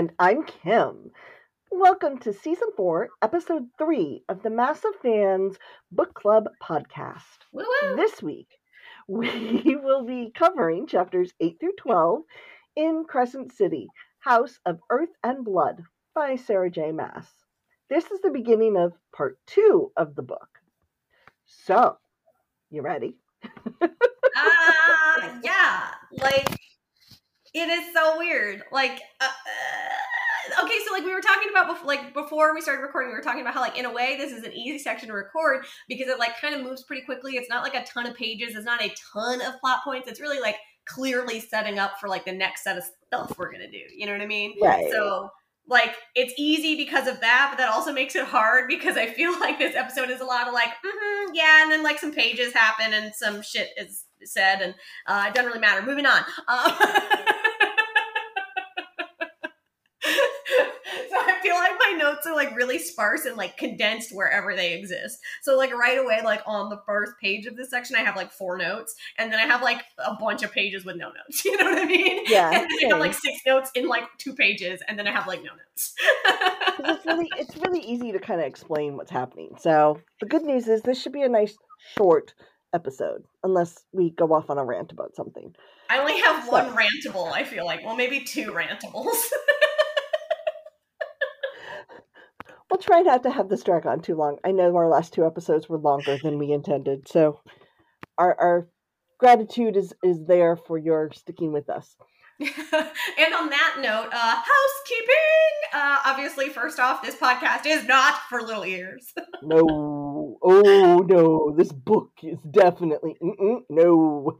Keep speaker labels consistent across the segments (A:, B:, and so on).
A: Hello!
B: I'm Kelsey.
A: And I'm Kim. Welcome to Season 4, Episode 3 of the Massive Fans Book Club podcast.
B: Woo-woo.
A: This week, we will be covering chapters 8 through 12 in Crescent City House of Earth and Blood by Sarah J. Maas. This is the beginning of part 2 of the book. So, you ready?
B: uh, yeah. Like, it is so weird. Like, uh, uh, okay, so like we were talking about before, like before we started recording, we were talking about how like in a way this is an easy section to record because it like kind of moves pretty quickly. It's not like a ton of pages. It's not a ton of plot points. It's really like clearly setting up for like the next set of stuff we're gonna do. You know what I mean?
A: Right.
B: So like it's easy because of that, but that also makes it hard because I feel like this episode is a lot of like, mm-hmm, yeah, and then like some pages happen and some shit is said, and uh, it doesn't really matter. Moving on. Um, so I feel like my notes are like really sparse and like condensed wherever they exist. So like right away, like on the first page of this section, I have like four notes, and then I have like a bunch of pages with no notes. You know what I mean?
A: Yeah.
B: And then I have like six notes in like two pages, and then I have like no notes.
A: it's really it's really easy to kind of explain what's happening. So the good news is this should be a nice short episode, unless we go off on a rant about something.
B: I only have
A: So-
B: one rantable. I feel like, well, maybe two rantables.
A: We'll try not to have this drag on too long. I know our last two episodes were longer than we intended, so our our gratitude is is there for your sticking with us.
B: and on that note, uh, housekeeping. Uh, obviously, first off, this podcast is not for little ears.
A: No, oh no, this book is definitely mm-mm, no.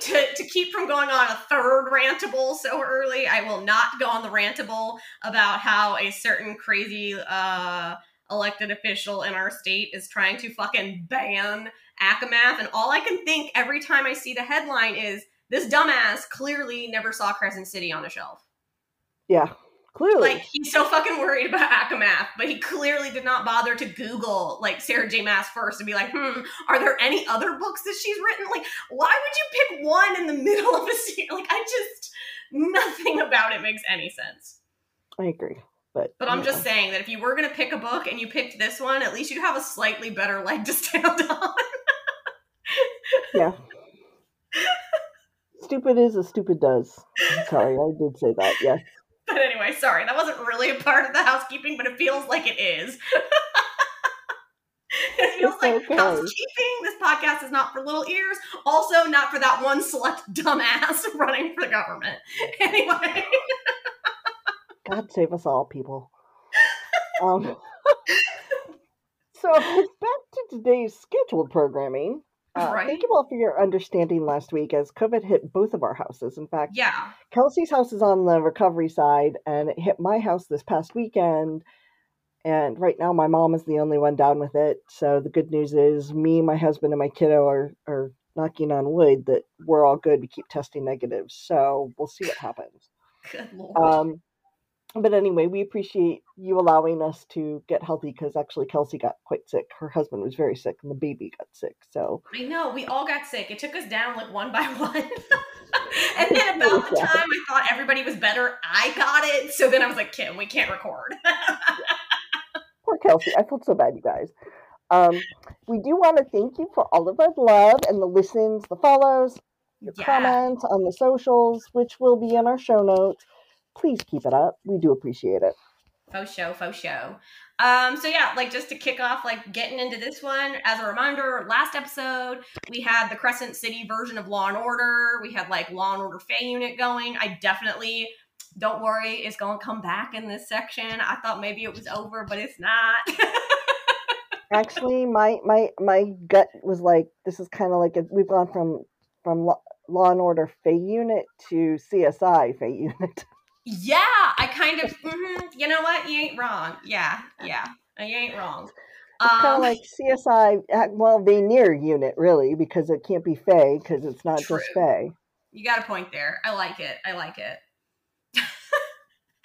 B: to, to keep from going on a third rantable so early, I will not go on the rantable about how a certain crazy uh, elected official in our state is trying to fucking ban ACOMAF. And all I can think every time I see the headline is this dumbass clearly never saw Crescent City on a shelf.
A: Yeah, clearly.
B: Like he's so fucking worried about ACOMAF, but he clearly did not bother to Google like Sarah J. Maas first and be like, hmm, are there any other books that she's written? Like, why would you pick one in the middle of a series? Like, I just nothing about it makes any sense.
A: I agree, but
B: But I'm
A: you
B: just saying that if you were gonna pick a book and you picked this one, at least you'd have a slightly better leg to stand on.
A: yeah. stupid is as stupid does. I'm sorry, I did say that. Yes.
B: But anyway, sorry, that wasn't really a part of the housekeeping, but it feels like it is. it feels
A: It's
B: like
A: okay.
B: housekeeping. This podcast is not for little ears. Also, not for that one select dumbass running for the government. Anyway,
A: God save us all, people. Um, so back to today's scheduled programming. Uh,
B: Right.
A: Thank you all for your understanding last week as COVID hit both of our houses. In fact,
B: yeah,
A: Kelsey's house is on the recovery side, and it hit my house this past weekend. And right now, my mom is the only one down with it. So the good news is, me, my husband, and my kiddo are are knocking on wood that we're all good. We keep testing negative, so we'll see what happens.
B: good lord.
A: Um, but anyway, we appreciate you allowing us to get healthy because actually Kelsey got quite sick. Her husband was very sick, and the baby got sick. So
B: I know we all got sick. It took us down like one by one. and then about the time I thought everybody was better, I got it. So then I was like, Kim, we can't record.
A: poor Kelsey. I felt so bad, you guys. Um, we do want to thank you for all of our love and the listens, the follows, your
B: Yeah.
A: comments on the socials, which will be in our show notes. Please keep it up. We do appreciate it.
B: Faux show, faux show. Um, so yeah, like just to kick off, like getting into this one, as a reminder, last episode we had the Crescent City version of Law and Order. We had like Law and Order Fae unit going. I definitely don't worry, it's gonna come back in this section. I thought maybe it was over, but it's not.
A: Actually, my my my gut was like, this is kind of like a, we've gone from from Law, Law and Order Fae Unit to CSI Fae Unit.
B: yeah, I kind of mhm, you know what? You ain't wrong. Yeah, yeah. You ain't wrong.
A: It's kind of
B: Um,
A: like CSI, uh, well, Vanir Unit, really, because it can't be Fae because it's not just
B: True.
A: Fae.
B: You got a point there. I like it. I like it.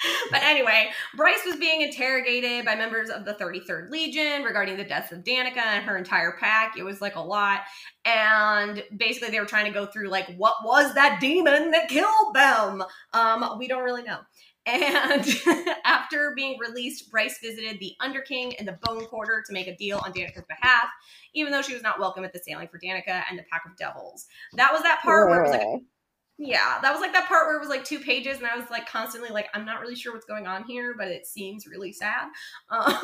B: but anyway, Bryce was being interrogated by members of the 33rd Legion regarding the deaths of Danica and her entire pack. It was like a lot. And basically, they were trying to go through, like, what was that demon that killed them? Um, we don't really know. And after being released, Bryce visited the Underking and the Bone Quarter to make a deal on Danica's behalf, even though she was not welcome at the sailing for Danica and the Pack of Devils. That was that part where it was like, yeah, that was like that part where it was like two pages, and I was like constantly like, I'm not really sure what's going on here, but it seems really sad. Um,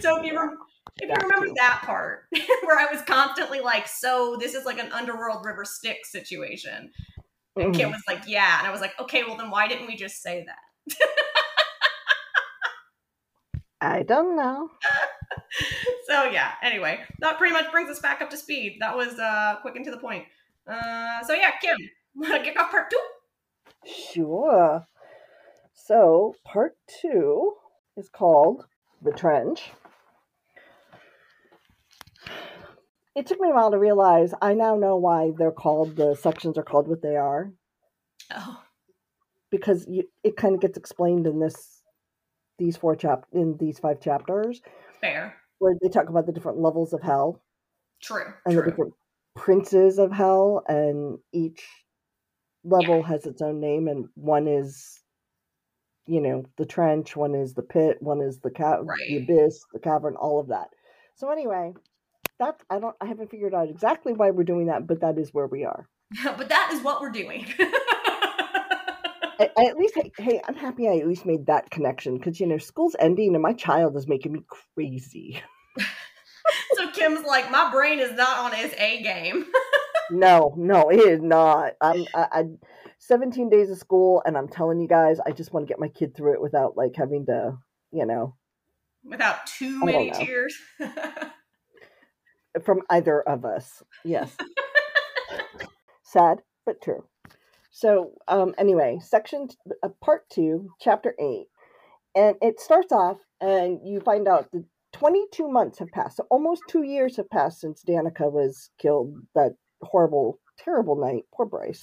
B: so if you if you remember that part where I was constantly like, so this is like an underworld river stick situation, and Kim was like, yeah, and I was like, okay, well then why didn't we just say that?
A: I don't know.
B: so yeah. Anyway, that pretty much brings us back up to speed. That was uh quick and to the point. Uh, so yeah, Kim, want to kick off part two?
A: Sure. So, part two is called The Trench. It took me a while to realize I now know why they're called, the sections are called what they are,
B: Oh,
A: because you, it kind of gets explained in this, these four chap, in these five chapters,
B: fair.
A: where they talk about the different levels of hell
B: True.
A: and the
B: True.
A: different princes of hell, and each level has its own name, and one is, you know, the trench, one is the pit, one is the ca- the abyss, the cavern, all of that. So anyway, that I don't, I haven't figured out exactly why we're doing that, but that is where we are.
B: Yeah, but that is what we're doing.
A: I, I at least, hey, I'm happy I at least made that connection because you know school's ending and my child is making me crazy.
B: Kim's like, my brain is not on its A game.
A: No, no, it is not. I'm I, I 17 days of school and I'm telling you guys, I just want to get my kid through it without like having to, you know,
B: Without too many tears.
A: from either of us. Yes. Sad, but true. So, um anyway, section uh, part 2, chapter 8. And it starts off and you find out that 22 months have passed. So almost 2 years have passed since Danica was killed that horrible terrible night. Poor Bryce.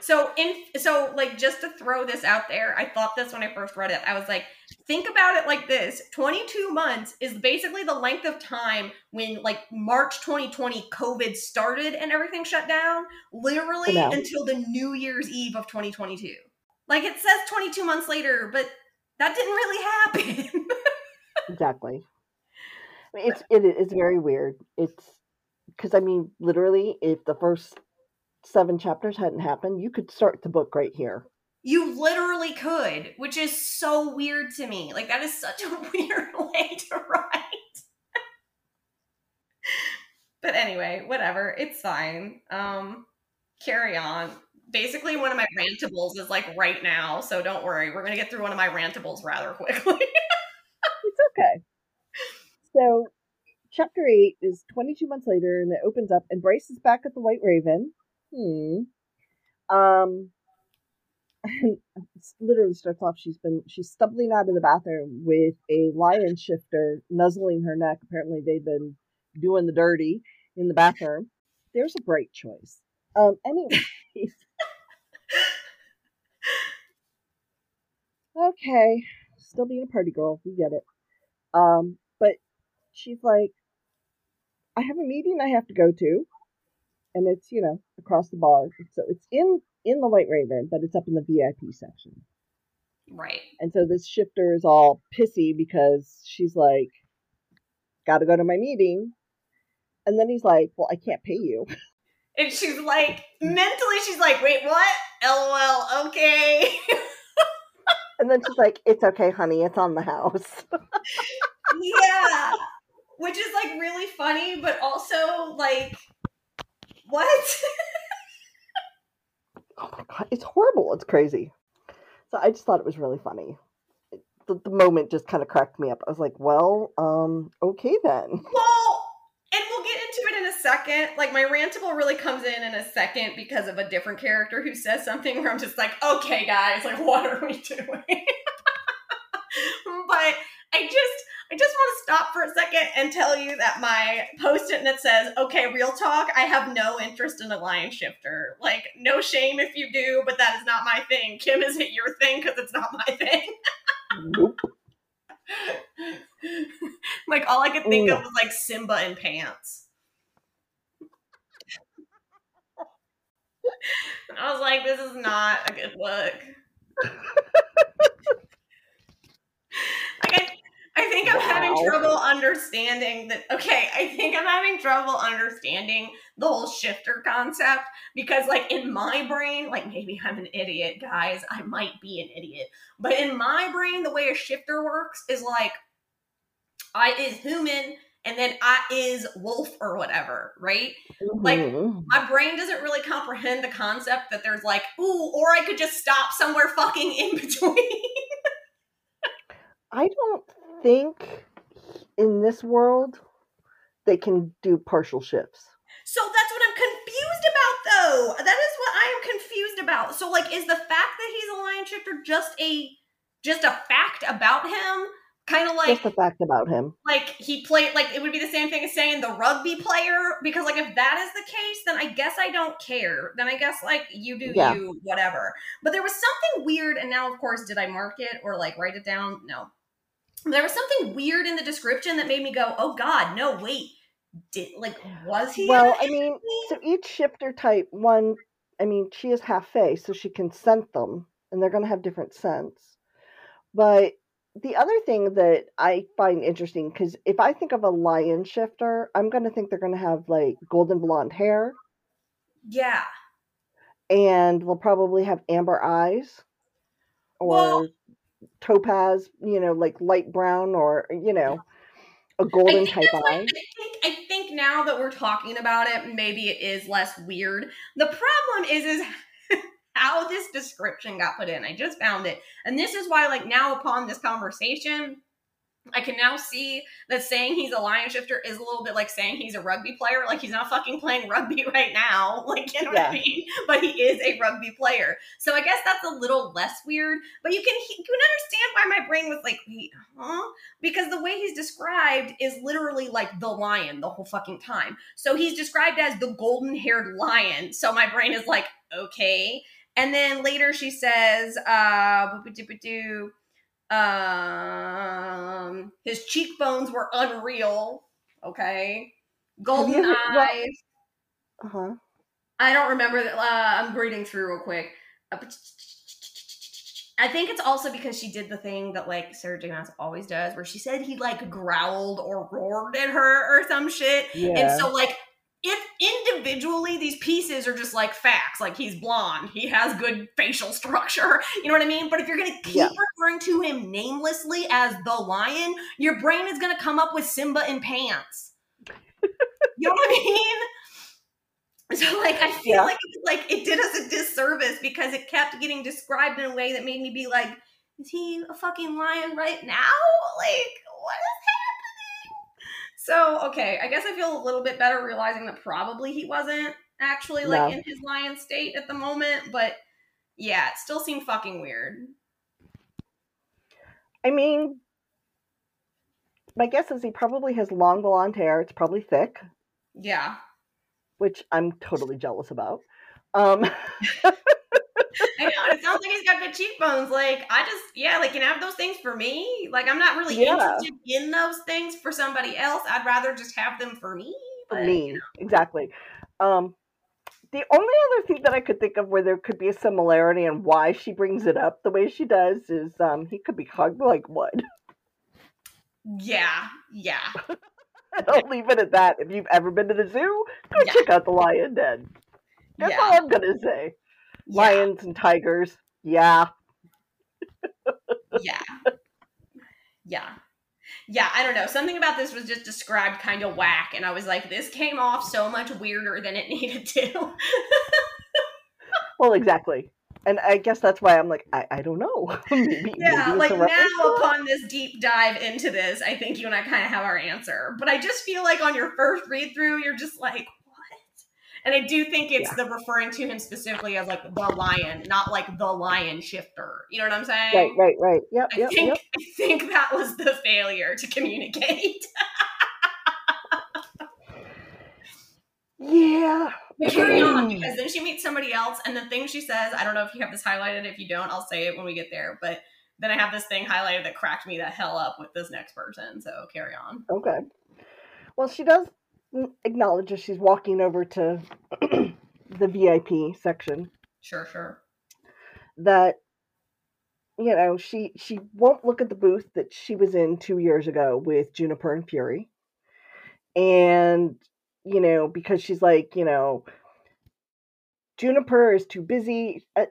B: So in so like just to throw this out there, I thought this when I first read it. I was like, think about it like this. 22 months is basically the length of time when like March 2020 COVID started and everything shut down, literally until the New Year's Eve of 2022. Like it says 22 months later, but that didn't really happen.
A: Exactly. It's it is very weird. It's because I mean, literally, if the first seven chapters hadn't happened, you could start the book right here.
B: you literally could, which is so weird to me. Like that is such a weird way to write. but anyway, whatever. It's fine. Um carry on. Basically one of my rantables is like right now, so don't worry. We're to get through one of my rantables rather quickly.
A: So, chapter eight is twenty-two months later, and it opens up, and Bryce is back at the White Raven. Hmm. Um. Literally starts off. She's been she's stumbling out of the bathroom with a lion shifter nuzzling her neck. Apparently, they've been doing the dirty in the bathroom. There's a bright choice. Um. Anyway. okay. Still being a party girl. We get it. Um. She's like, I have a meeting I have to go to, and it's you know across the bar. So it's in in the White Raven, but it's up in the VIP section.
B: right.
A: And so this shifter is all pissy because she's like, got to go to my meeting. And then he's like, well, I can't pay you.
B: And she's like mentally she's like, "Wait, what? LOL. Okay."
A: And then she's like, it's okay, honey, it's on the house.
B: yeah which is like really funny but also like what
A: oh my God, it's horrible. It's crazy. So I just thought it was really funny. It- The, the moment just kind of cracked me up. I was like, well, um, okay then.
B: well and we'll get into it in a second like my rantable really comes in in a second because of a different character who says something where i'm just like okay guys like what are we doing but i just I just want to stop for a second and tell you that my post-it that says, "Okay, real talk. I have no interest in a lion shifter. Like, no shame if you do, but that is not my thing. Kim, is it your thing? Because it's not my thing."
A: Nope.
B: like all I could think
A: No.
B: of was like Simba in pants. I was like, this is not a good look. like I, think I'm having trouble understanding that. Okay, I think I'm having trouble understanding the whole shifter concept because, like, in my brain, like maybe I'm an idiot, guys. I might be an idiot, but in my brain, the way a shifter works is like I is human and then I is wolf or whatever, right? Like-
A: Mhm.
B: My brain doesn't really comprehend the concept that there's like, ooh, or I could just stop somewhere fucking in between.
A: I don't think in this world they can do partial shifts.
B: so that's what I'm confused about though. That is what I am confused about. So like is the fact that he's a lion shifter just a just a fact about him? Kind of like
A: Just a fact about him.
B: like he played like it would be the same thing as saying the rugby player because like if that is the case then i guess i don't care then i guess like you do
A: Yeah.
B: you whatever but there was something weird and now of course did i mark it or like write it down no there was something weird in the description that made me go oh god no wait did like was he
A: Well, I mean, so each shifter type, one, I mean, she is half fae, so she can scent them, and they're going to have different scents. But the other thing that I find interesting, because if I think of a lion shifter, I'm going to think they're going to have like golden blonde hair,
B: yeah.
A: And they'll probably have amber eyes, or
B: Well-
A: topaz, you know, like light brown, or you know, a golden type
B: that's like- I think I think now that we're talking about it, maybe it is less weird. The problem is is how this description got put in. I just found it. And this is why like now upon this conversation, I can now see that saying he's a lion shifter is a little bit like saying he's a rugby player. Like he's not fucking playing rugby right now. Like you know what I mean? But he is a rugby player. So I guess that's a little less weird. But you can you can understand why my brain was like, wait, huh? Because the way he's described is literally like the lion the whole fucking time. So he's described as the golden haired lion. So my brain is like, okay. And then later she says, uh, um, his cheekbones were unreal. Okay. Golden
A: well-
B: eyes.
A: Uh huh.
B: I don't remember. that- Uh, I'm reading through real quick. I think it's also because she did the thing that like Sarah J. Maas always does, where she said he like growled or roared at her or some shit.
A: Yeah.
B: And so like if individually these pieces are just like facts, like he's blonde, he has good facial structure, you know what I mean? But if you're gonna keep
A: Yeah.
B: referring to him namelessly as the lion, your brain is gonna come up with Simba in pants. you know what I mean? So like I feel
A: Yeah.
B: like it, like it did us a disservice because it kept getting described in a way that made me be like, is he a fucking lion right now? Like what is happening? So okay, I guess I feel a little bit better realizing that probably he wasn't actually like
A: No.
B: in his lion state at the moment, but yeah, it still seemed fucking weird.
A: I mean, my guess is he probably has long blonde hair. It's probably thick,
B: Yeah.
A: which I'm totally jealous about. Um,
B: I know. It sounds like he's got good cheekbones. Like, I just, yeah, like, can I have those things for me? Like, I'm not really
A: Yeah.
B: interested in those things for somebody else. I'd rather just have them for me.
A: for me, exactly. Um, the only other thing that I could think of where there could be a similarity and why she brings it up the way she does is um, he could be hugged like wood.
B: Yeah, yeah.
A: I'll leave it at that. If you've ever been to the zoo, go
B: Yeah.
A: check out the lion den. That's
B: yeah.
A: all I'm gonna say.
B: yeah.
A: Lions and tigers, yeah.
B: yeah yeah yeah i don't know something about this was just described kind of whack and i was like this came off so much weirder than it needed to
A: Well, exactly. And I guess that's why I'm like, I, I don't know. maybe,
B: yeah
A: maybe
B: like now upon this deep dive into this i think you and i kind of have our answer but i just feel like on your first read through you're just like And I do think it's
A: Yeah.
B: the referring to him specifically as like the lion, not like the lion shifter. You know what I'm saying?
A: Right, right, right. Yep,
B: I
A: yep,
B: think
A: yep.
B: I think that was the failure to communicate.
A: Yeah.
B: But carry on mm. because then she meets somebody else, and the thing she says, I don't know if you have this highlighted. If you don't, I'll say it when we get there. But then I have this thing highlighted that cracked me the hell up with this next person. So carry on.
A: Oh, okay. Well, she does acknowledge as she's walking over to the VIP section
B: Sure, sure.
A: that you know she she won't look at the booth that she was in two years ago with Juniper and Fury, and you know because she's like you know Juniper is too busy. I,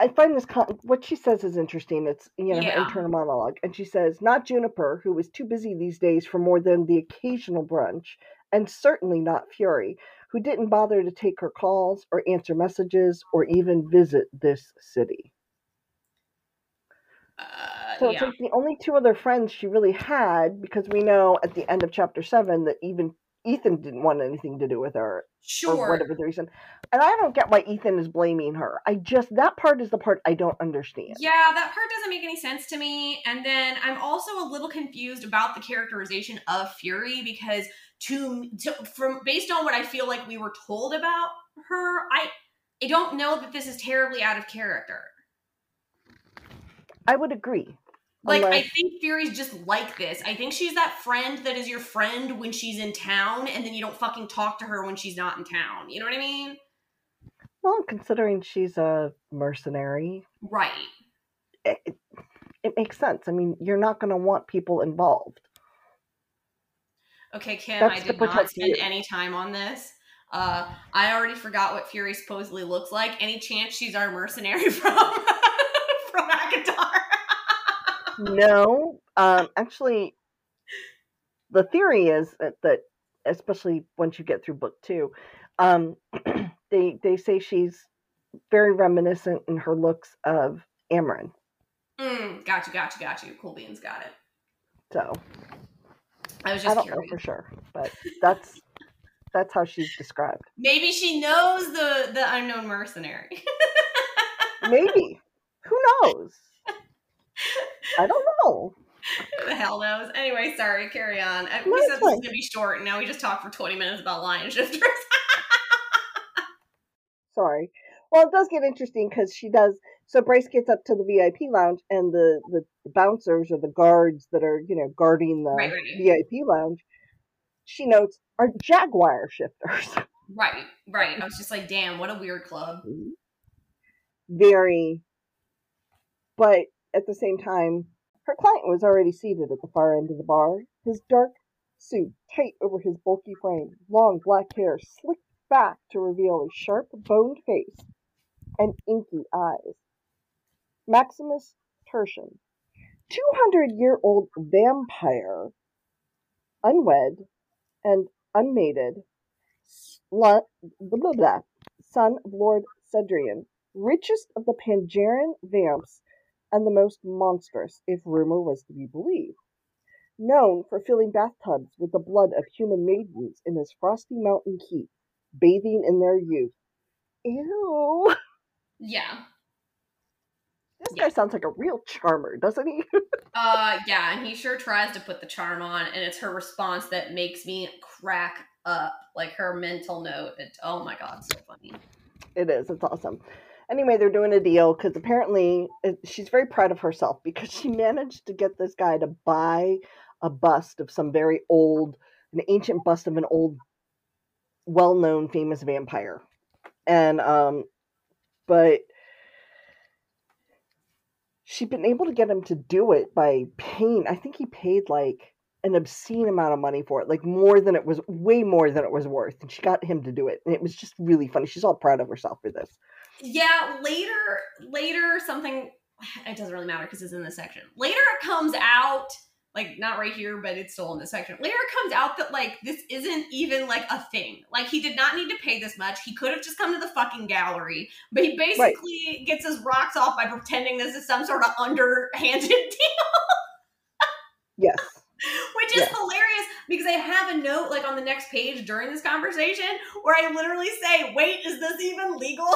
A: I find this con- what she says is interesting. It's you know her
B: Yeah.
A: internal monologue, and she says not Juniper, who is too busy these days for more than the occasional brunch, and certainly not Fury, who didn't bother to take her calls or answer messages or even visit this city.
B: Uh,
A: So it's
B: yeah.
A: like the only two other friends she really had, because we know at the end of chapter seven that even Ethan didn't want anything to do with her, or
B: Sure.
A: whatever the reason. And I don't get why Ethan is blaming her. I just that part is the part I don't understand.
B: Yeah, that part doesn't make any sense to me. And then I'm also a little confused about the characterization of Fury because to, to from based on what I feel like we were told about her, I I don't know that this is terribly out of character.
A: I would agree.
B: Like I think Fury's just like this. I think she's that friend that is your friend when she's in town and then you don't fucking talk to her when she's not in town. You know what I mean?
A: Well, considering she's a mercenary,
B: Right.
A: it, it, it makes sense. I mean, you're not going to want people involved.
B: Okay, Kim,
A: That's
B: I did not spend
A: you.
B: any time on this. Uh, I already forgot what Fury supposedly looks like. Any chance she's our mercenary from?
A: No, um, actually, the theory is that, that especially once you get through book two, um, they they say she's very reminiscent in her looks of Amren.
B: mm, got you, got you, got you. Cool beans, got it.
A: So
B: I was just I
A: don't know for sure, but that's that's how she's described.
B: Maybe she knows the the unknown mercenary.
A: Maybe who knows? I don't know.
B: Who the hell knows? Anyway, sorry, carry on. Uh,
A: No,
B: We said this was gonna be short, and now we just talked for 20 minutes about lion shifters.
A: Sorry. Well, it does get interesting because she does. So Bryce gets up to the VIP lounge, and the, the the bouncers or the guards that are you know guarding the
B: Right, right.
A: VIP lounge, she notes are jaguar shifters.
B: right, right. I was just like, damn, what a weird club.
A: Very. But at the same time, her client was already seated at the far end of the bar. His dark suit tight over his bulky frame, long black hair slicked back to reveal a sharp, boned face and inky eyes. Maximus Tertian, 200 year old vampire, unwed and unmated, slu- blah, blah, blah, son of Lord Cedrian, richest of the Pangeran vamps and the most monstrous, if rumor was to be believed. Known for filling bathtubs with the blood of human maidens in his frosty mountain keep, bathing in their youth. Ew.
B: Yeah.
A: This
B: Yeah.
A: guy sounds like a real charmer, doesn't he?
B: Uh, yeah, and he sure tries to put the charm on, and it's her response that makes me crack up. Like her mental note. It, oh my god, so funny.
A: It is. It's awesome. Anyway, they're doing a deal because apparently she's very proud of herself because she managed to get this guy to buy a bust of some very old, an ancient bust of an old, well-known, famous vampire, and um, but she'd been able to get him to do it by paying. I think he paid like an obscene amount of money for it, like more than it was, way more than it was worth, and she got him to do it, and it was just really funny. She's all proud of herself for this.
B: Yeah, later, later something. It doesn't really matter because it's in this section. Later, it comes out like not right here, but it's still in this section. Later, it comes out that like this isn't even like a thing. Like he did not need to pay this much. He could have just come to the fucking gallery, but he basically gets his rocks off by pretending this is some sort of underhanded deal.
A: Yes.
B: which is
A: Yeah.
B: hilarious because I have a note like on the next page during this conversation where I literally say, "Wait, is this even legal?"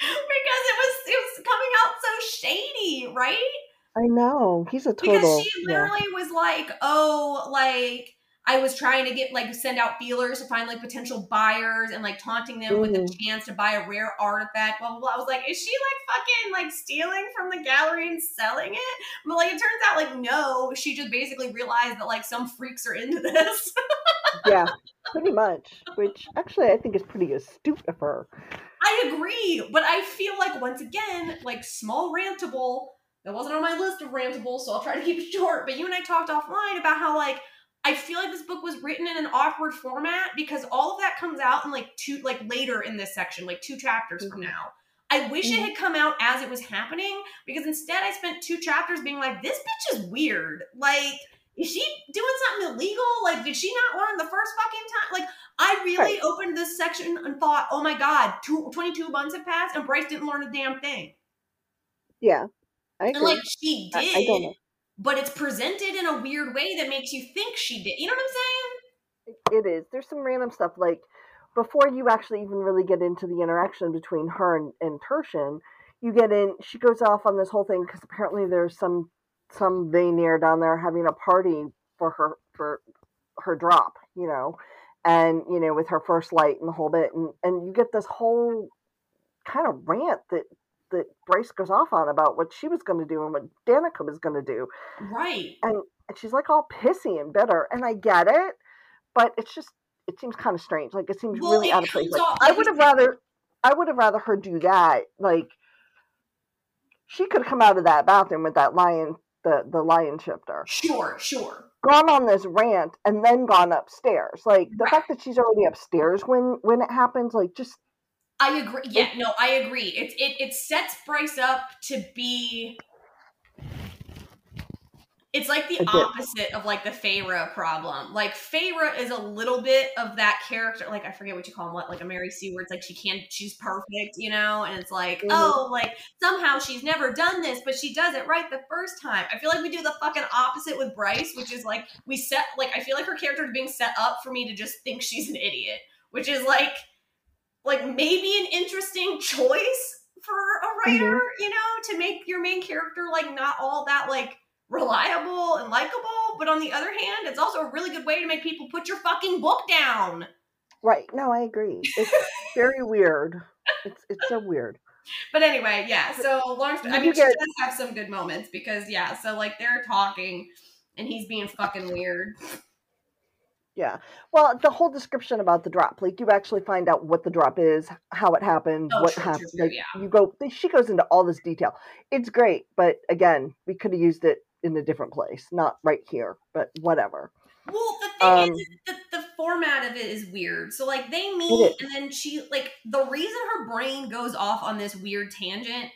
B: because it was it was coming out so right?
A: I know he's a total.
B: Because she
A: yeah.
B: literally was like, "Oh, like." I was trying to get like send out feelers to find like potential buyers and like taunting them with the
A: Mhm.
B: chance to buy a rare artifact. Blah blah blah. I was like, is she like fucking like stealing from the gallery and selling it? But like it turns out like no, she just basically realized that like some freaks are into this.
A: yeah, pretty much. Which actually I think is pretty astute of her.
B: I agree, but I feel like once again, like small rantable. That wasn't on my list of rantables, so I'll try to keep it short. But you and I talked offline about how like I feel like this book was written in an awkward format because all of that comes out in like two like later in this section, like two chapters from
A: Mhm.
B: now. I wish it
A: Mhm.
B: had come out as it was happening because instead I spent two chapters being like, this bitch is weird. Like, is she doing something illegal? Like, did she not learn the first fucking time? Like, I really
A: Right.
B: opened this section and thought, oh my god, two, 22 months have passed and Bryce didn't learn a damn thing.
A: Yeah, I
B: And
A: agree.
B: like she
A: I,
B: did,
A: I don't know.
B: but it's presented in a weird way that makes you think she did. You know what I'm saying?
A: It is. There's some random stuff like before you actually even really get into the interaction between her and, and Tertian, you get in. She goes off on this whole thing because apparently there's some some Vanir down there having a party for her for her drop, you know, and you know with her first light and the whole bit, and and you get this whole kind of rant that that Bryce goes off on about what she was going to do and what Danica was going to do,
B: Right.
A: and and she's like all pissy and bitter, and I get it, but it's just it seems kind of strange. Like it seems
B: Well,
A: really
B: it
A: out of place. Like I would have rather I would have rather her do that. Like she could have come out of that bathroom with that lion the the lion shifter,
B: Sure, sure.
A: gone on this rant, and then gone upstairs. Like the
B: Right.
A: fact that she's already upstairs when when it happens, like just
B: I agree. Yeah, no, I agree. It it it sets Bryce up to be. It's like the opposite of like the Feyre problem. Like Feyre is a little bit of that character. Like I forget what you call him. What like a Mary Sue, where it's like she can't, she's perfect, you know. And it's like,
A: Mhm.
B: oh, like somehow she's never done this, but she does it right the first time. I feel like we do the fucking opposite with Bryce, which is like we set like I feel like her character is being set up for me to just think she's an idiot, which is like like maybe an interesting choice for a writer, you know, to make your main character like not all that like reliable and likable. But on the other hand, it's also a really good way to make people put your fucking book down.
A: right. No, I agree. It's very weird. It's it's so weird.
B: But anyway, yeah. So long. I mean, she does have some good moments because yeah. So like they're talking, and he's being fucking weird.
A: Yeah. Well, the whole description about the drop, like you actually find out what the drop is, how it happened,
B: Oh,
A: what
B: true,
A: happened. like
B: yeah.
A: you go, she goes into all this detail. It's great, but again, we could have used it in a different place, not right here. But whatever.
B: Well, the thing
A: Um,
B: is, the, the format of it is weird. So, like, they meet, and then she, like, the reason her brain goes off on this weird tangent.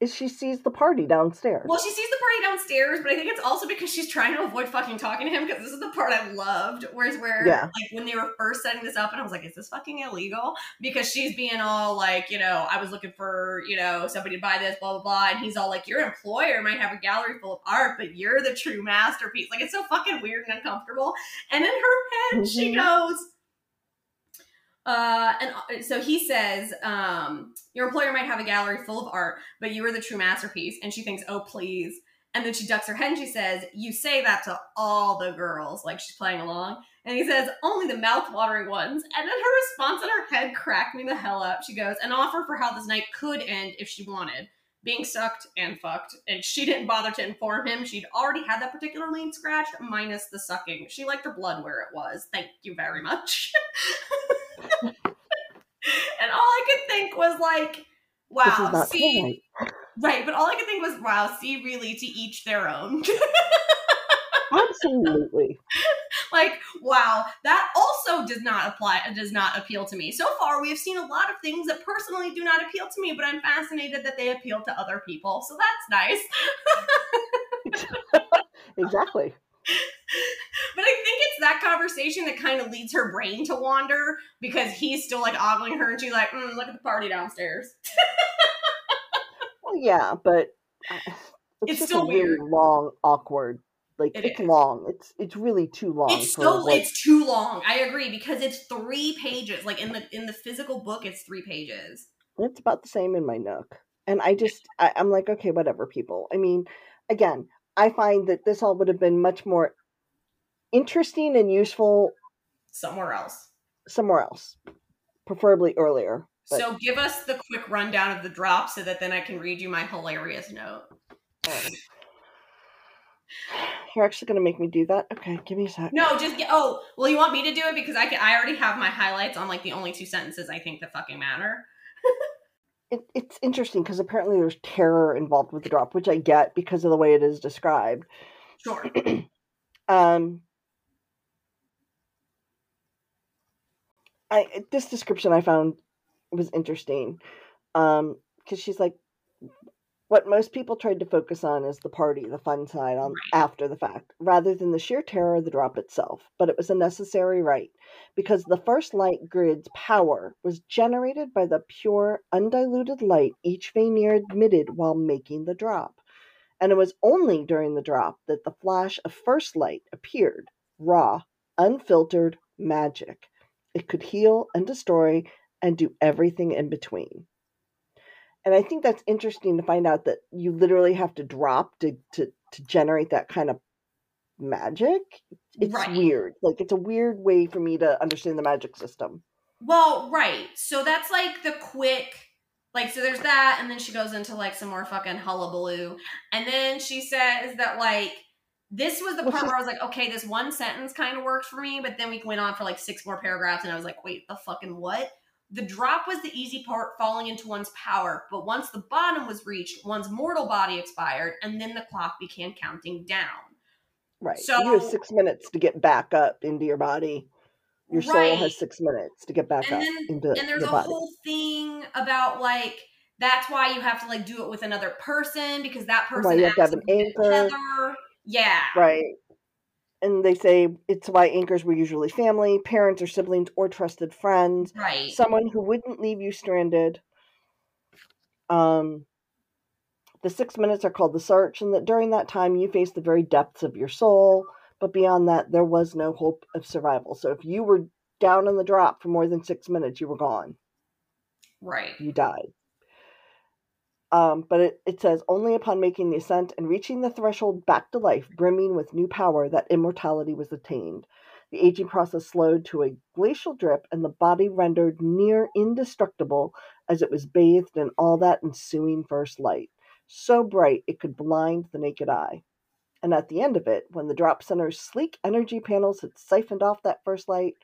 A: Is she sees the party downstairs?
B: Well, she sees the party downstairs, but I think it's also because she's trying to avoid fucking talking to him. Because this is the part I loved. Whereas, where
A: Yeah.
B: like when they were first setting this up, and I was like, "Is this fucking illegal?" Because she's being all like, you know, I was looking for, you know, somebody to buy this, blah blah blah, and he's all like, "Your employer might have a gallery full of art, but you're the true masterpiece." Like, it's so fucking weird and uncomfortable. And in her head, she
A: Mhm.
B: goes. Uh, and uh, so he says, um, your employer might have a gallery full of art, but you are the true masterpiece. And she thinks, oh, please. And then she ducks her head and she says, you say that to all the girls, like she's playing along. And he says, only the mouth-watering ones. And then her response in her head cracked me the hell up. She goes, an offer for how this night could end if she wanted. Being sucked and fucked. And she didn't bother to inform him. She'd already had that particular lane scratched, minus the sucking. She liked her blood where it was. Thank you very much. and all I could think was like, wow, see, right. But all I could think was, wow, see, really, to each their own.
A: Absolutely.
B: like, wow, that also does not apply, does not appeal to me. So far, we have seen a lot of things that personally do not appeal to me, but I'm fascinated that they appeal to other people. So that's nice.
A: Exactly.
B: But I think it's that conversation that kind of leads her brain to wander because he's still like ogling her and she's like, mm, look at the party downstairs.
A: Well, yeah, but uh, it's,
B: It's
A: just
B: still
A: really
B: weird.
A: long, awkward Like
B: It
A: it's
B: is.
A: long. It's it's really too long.
B: It's so
A: like,
B: it's too long. I agree because it's three pages. Like in the in the physical book, it's three pages.
A: It's about the same in my Nook. And I just, I, I'm like, okay, whatever, people. I mean, again, I find that this all would have been much more interesting and useful
B: Somewhere else.
A: somewhere else, preferably earlier. But-
B: So give us the quick rundown of the drop so that then I can read you my hilarious note.
A: Um, you're actually going to make me do that? Okay, give me a sec.
B: No, just get. Oh, well, you want me to do it because I can. I already have my highlights on like the only two sentences I think that fucking matter.
A: It, it's interesting because apparently there's terror involved with the drop, which I get because of the way it is described.
B: Sure.
A: Um, I this description I found was interesting, um, because she's like, what most people tried to focus on is the party, the fun side on
B: Right.
A: after the fact, rather than the sheer terror of the drop itself. But it was a necessary right because the first light grid's power was generated by the pure, undiluted light each Vanir emitted while making the drop. And it was only during the drop that the flash of first light appeared raw, unfiltered magic. It could heal and destroy and do everything in between. And I think that's interesting to find out that you literally have to drop to, to, to generate that kind of magic. It's
B: Right.
A: weird. Like, it's a weird way for me to understand the magic system.
B: Well, right. So that's like the quick, like, so there's that, and then she goes into like some more fucking hullabaloo, and then she says that like this was the part where I was like, okay, this one sentence kind of worked for me, but then we went on for like six more paragraphs, and I was like, wait, the fucking what? The drop was the easy part, falling into one's power, but once the bottom was reached, one's mortal body expired, and then the clock began counting down.
A: Right.
B: So-
A: you have six minutes to get back up into your body. Your soul has six minutes to get back
B: And
A: up
B: then-
A: into
B: and there's
A: your
B: a
A: body.
B: whole thing about like that's why you have to like do it with another person because that person
A: Why you have to have an anchor.
B: Yeah.
A: Right. And they say it's why anchors were usually family, parents or siblings, or trusted friends.
B: Right.
A: Someone who wouldn't leave you stranded. Um, the six minutes are called the search, and that during that time you face the very depths of your soul. But beyond that, there was no hope of survival. So if you were down in the drop for more than six minutes, you were gone.
B: right.
A: you died. Um, but it, it says only upon making the ascent and reaching the threshold back to life, brimming with new power, that immortality was attained. The aging process slowed to a glacial drip, and the body rendered near indestructible as it was bathed in all that ensuing first light, so bright it could blind the naked eye. And at the end of it, when the drop center's sleek energy panels had siphoned off that first light,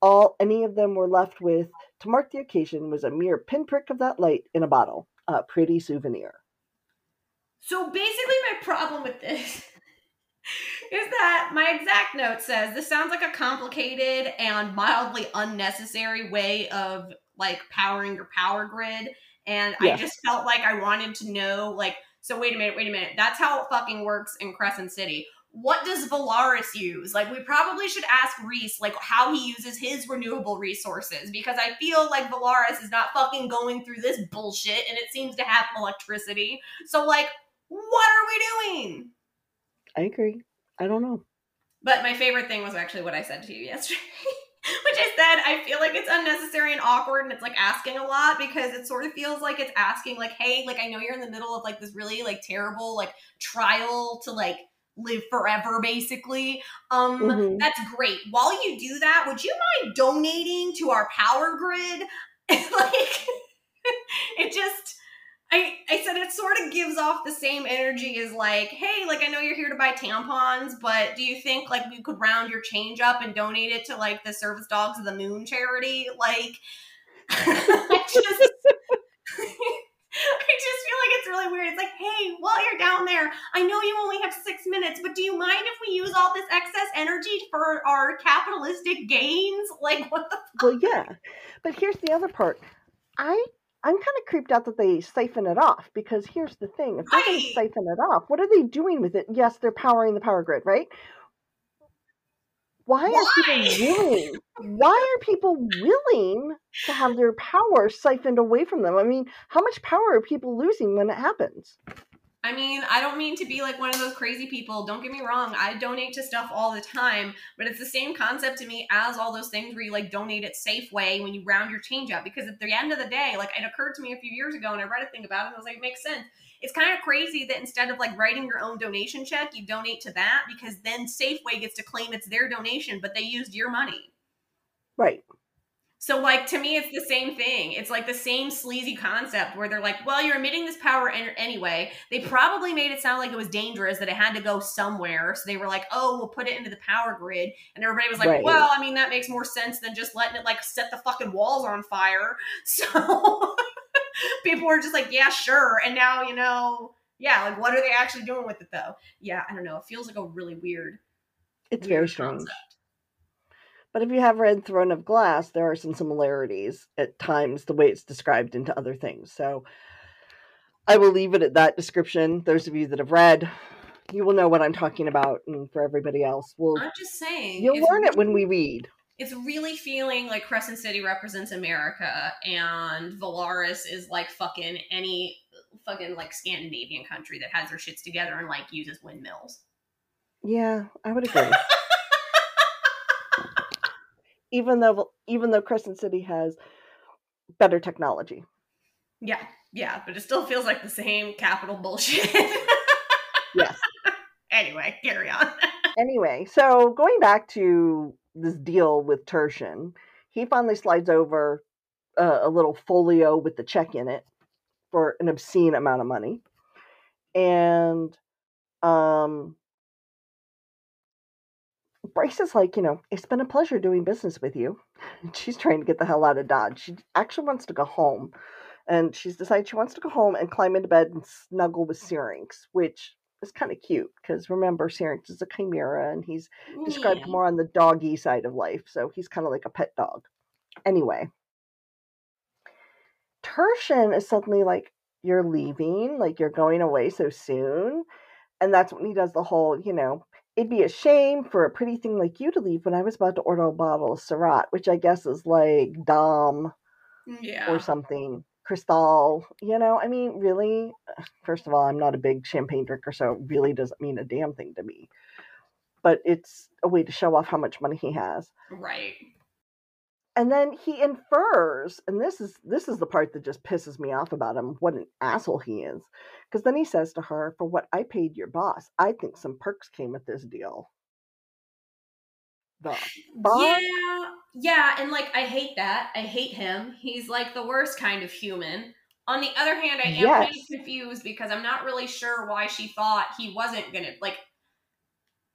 A: all any of them were left with to mark the occasion was a mere pinprick of that light in a bottle. A pretty souvenir.
B: So basically, my problem with this is that my exact note says this sounds like a complicated and mildly unnecessary way of like powering your power grid. And I just felt like I wanted to know, like, so wait a minute, wait a minute. That's how it fucking works in Crescent City. What does Velaris use? Like, we probably should ask Rhys, like, how he uses his renewable resources because I feel like Velaris is not fucking going through this bullshit and it seems to have electricity. So, like, what are we doing?
A: I agree. I don't know.
B: But my favorite thing was actually what I said to you yesterday, which I said I feel like it's unnecessary and awkward and it's like asking a lot because it sort of feels like it's asking like, hey, like I know you're in the middle of like this really like terrible like trial to like live forever basically. Um
A: Mhm.
B: that's great. While you do that, would you mind donating to our power grid? like it just I, I said it sort of gives off the same energy as like, hey, like I know you're here to buy tampons, but do you think like we could round your change up and donate it to like the Service Dogs of the Moon charity? Like, I just, I just feel like it's really weird. It's like, hey, while you're down there, I know you only have six minutes, but do you mind if we use all this excess energy for our capitalistic gains? Like, what the?
A: Well, yeah, but here's the other part. I I'm kind of creeped out that they siphon it off because here's the thing: if to
B: Right.
A: siphon it off, what are they doing with it? Yes, they're powering the power grid, right? Why,
B: Why?
A: are people willing? Why are people willing to have their power siphoned away from them? I mean, how much power are people losing when it happens?
B: I mean, I don't mean to be like one of those crazy people. Don't get me wrong. I donate to stuff all the time, but it's the same concept to me as all those things where you like donate at Safeway when you round your change up. Because at the end of the day, like it occurred to me a few years ago and I read a thing about it and I was like, it makes sense. It's kind of crazy that instead of like writing your own donation check, you donate to that because then Safeway gets to claim it's their donation, but they used your money.
A: Right.
B: So, like, to me, it's the same thing. It's like the same sleazy concept where they're like, well, you're emitting this power anyway. They probably made it sound like it was dangerous, that it had to go somewhere. So they were like, oh, we'll put it into the power grid. And everybody was like, right. well, I mean, that makes more sense than just letting it, like, set the fucking walls on fire. So people were just like, yeah, sure. And now, you know, yeah, like, what are they actually doing with it, though? Yeah, I don't know. It feels like a really weird.
A: It's weird very strange. Concept. But if you have read Throne of Glass, there are some similarities at times, the way it's described into other things. So I will leave it at that description. Those of you that have read, you will know what I'm talking about. And for everybody else, we'll.
B: I'm just saying.
A: You'll learn it when we read.
B: It's really feeling like Crescent City represents America and Velaris is like fucking any fucking like Scandinavian country that has their shits together and like uses windmills.
A: Yeah, I would agree. even though even though Crescent City has better technology.
B: Yeah, yeah, but it still feels like the same capital bullshit.
A: yes.
B: Anyway, carry on.
A: anyway, so going back to this deal with Tertian, he finally slides over uh, a little folio with the check in it for an obscene amount of money. And um Bryce is like, you know, it's been a pleasure doing business with you. she's trying to get the hell out of Dodge. She actually wants to go home. And she's decided she wants to go home and climb into bed and snuggle with Syrinx, which is kind of cute because remember, Syrinx is a chimera and he's described more on the doggy side of life. So he's kind of like a pet dog. Anyway, Tertian is suddenly like, You're leaving, like you're going away so soon. And that's when he does the whole, you know, it'd be a shame for a pretty thing like you to leave when I was about to order a bottle of Serat, which I guess is like Dom mm,
B: yeah.
A: or something. Cristal, you know, I mean, really, first of all, I'm not a big champagne drinker, so it really doesn't mean a damn thing to me. But it's a way to show off how much money he has.
B: Right
A: and then he infers and this is this is the part that just pisses me off about him what an asshole he is because then he says to her for what i paid your boss i think some perks came with this deal
B: the boss? yeah yeah and like i hate that i hate him he's like the worst kind of human on the other hand i am yes. kind of confused because i'm not really sure why she thought he wasn't gonna like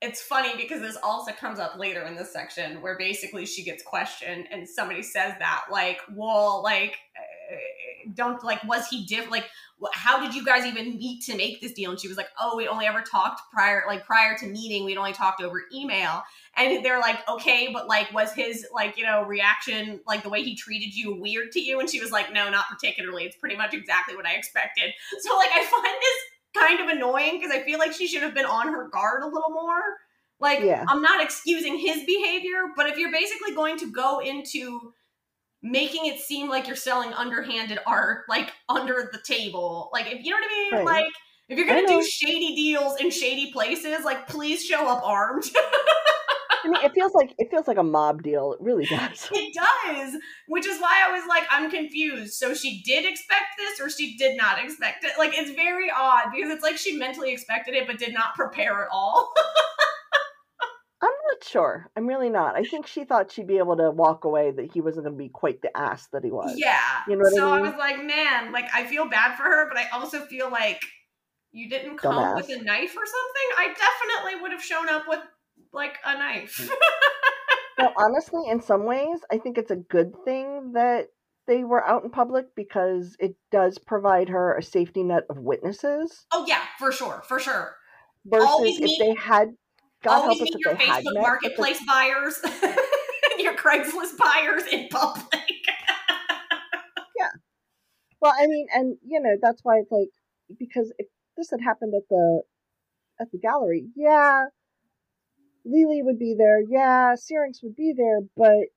B: it's funny because this also comes up later in this section where basically she gets questioned and somebody says that like well like uh, don't like was he diff like how did you guys even meet to make this deal? And she was like oh we only ever talked prior like prior to meeting we'd only talked over email. And they're like okay but like was his like you know reaction like the way he treated you weird to you? And she was like no not particularly. It's pretty much exactly what i expected. So like i find this kind of annoying because I feel like she should have been on her guard a little more. Like, yeah. I'm not excusing his behavior, but if you're basically going to go into making it seem like you're selling underhanded art, like under the table, like if you know what I mean, right. like if you're gonna do shady deals in shady places, like please show up armed.
A: I mean, it feels like it feels like a mob deal. It really does.
B: It does, which is why I was like, I'm confused. So she did expect this, or she did not expect it. Like it's very odd because it's like she mentally expected it but did not prepare at all.
A: I'm not sure. I'm really not. I think she thought she'd be able to walk away that he wasn't going to be quite the ass that he was.
B: Yeah. You know so I, mean? I was like, man, like I feel bad for her, but I also feel like you didn't come Dumbass. with a knife or something. I definitely would have shown up with like a knife. Mm.
A: well, honestly, in some ways, I think it's a good thing that they were out in public because it does provide her a safety net of witnesses.
B: Oh yeah, for sure, for sure.
A: Versus always if meet, they had, God help us if
B: your
A: they
B: Facebook
A: had
B: marketplace met, buyers, your Craigslist buyers in public.
A: yeah. Well, I mean, and you know that's why it's like because if this had happened at the at the gallery, yeah, Lily would be there. Yeah, Syrinx would be there, but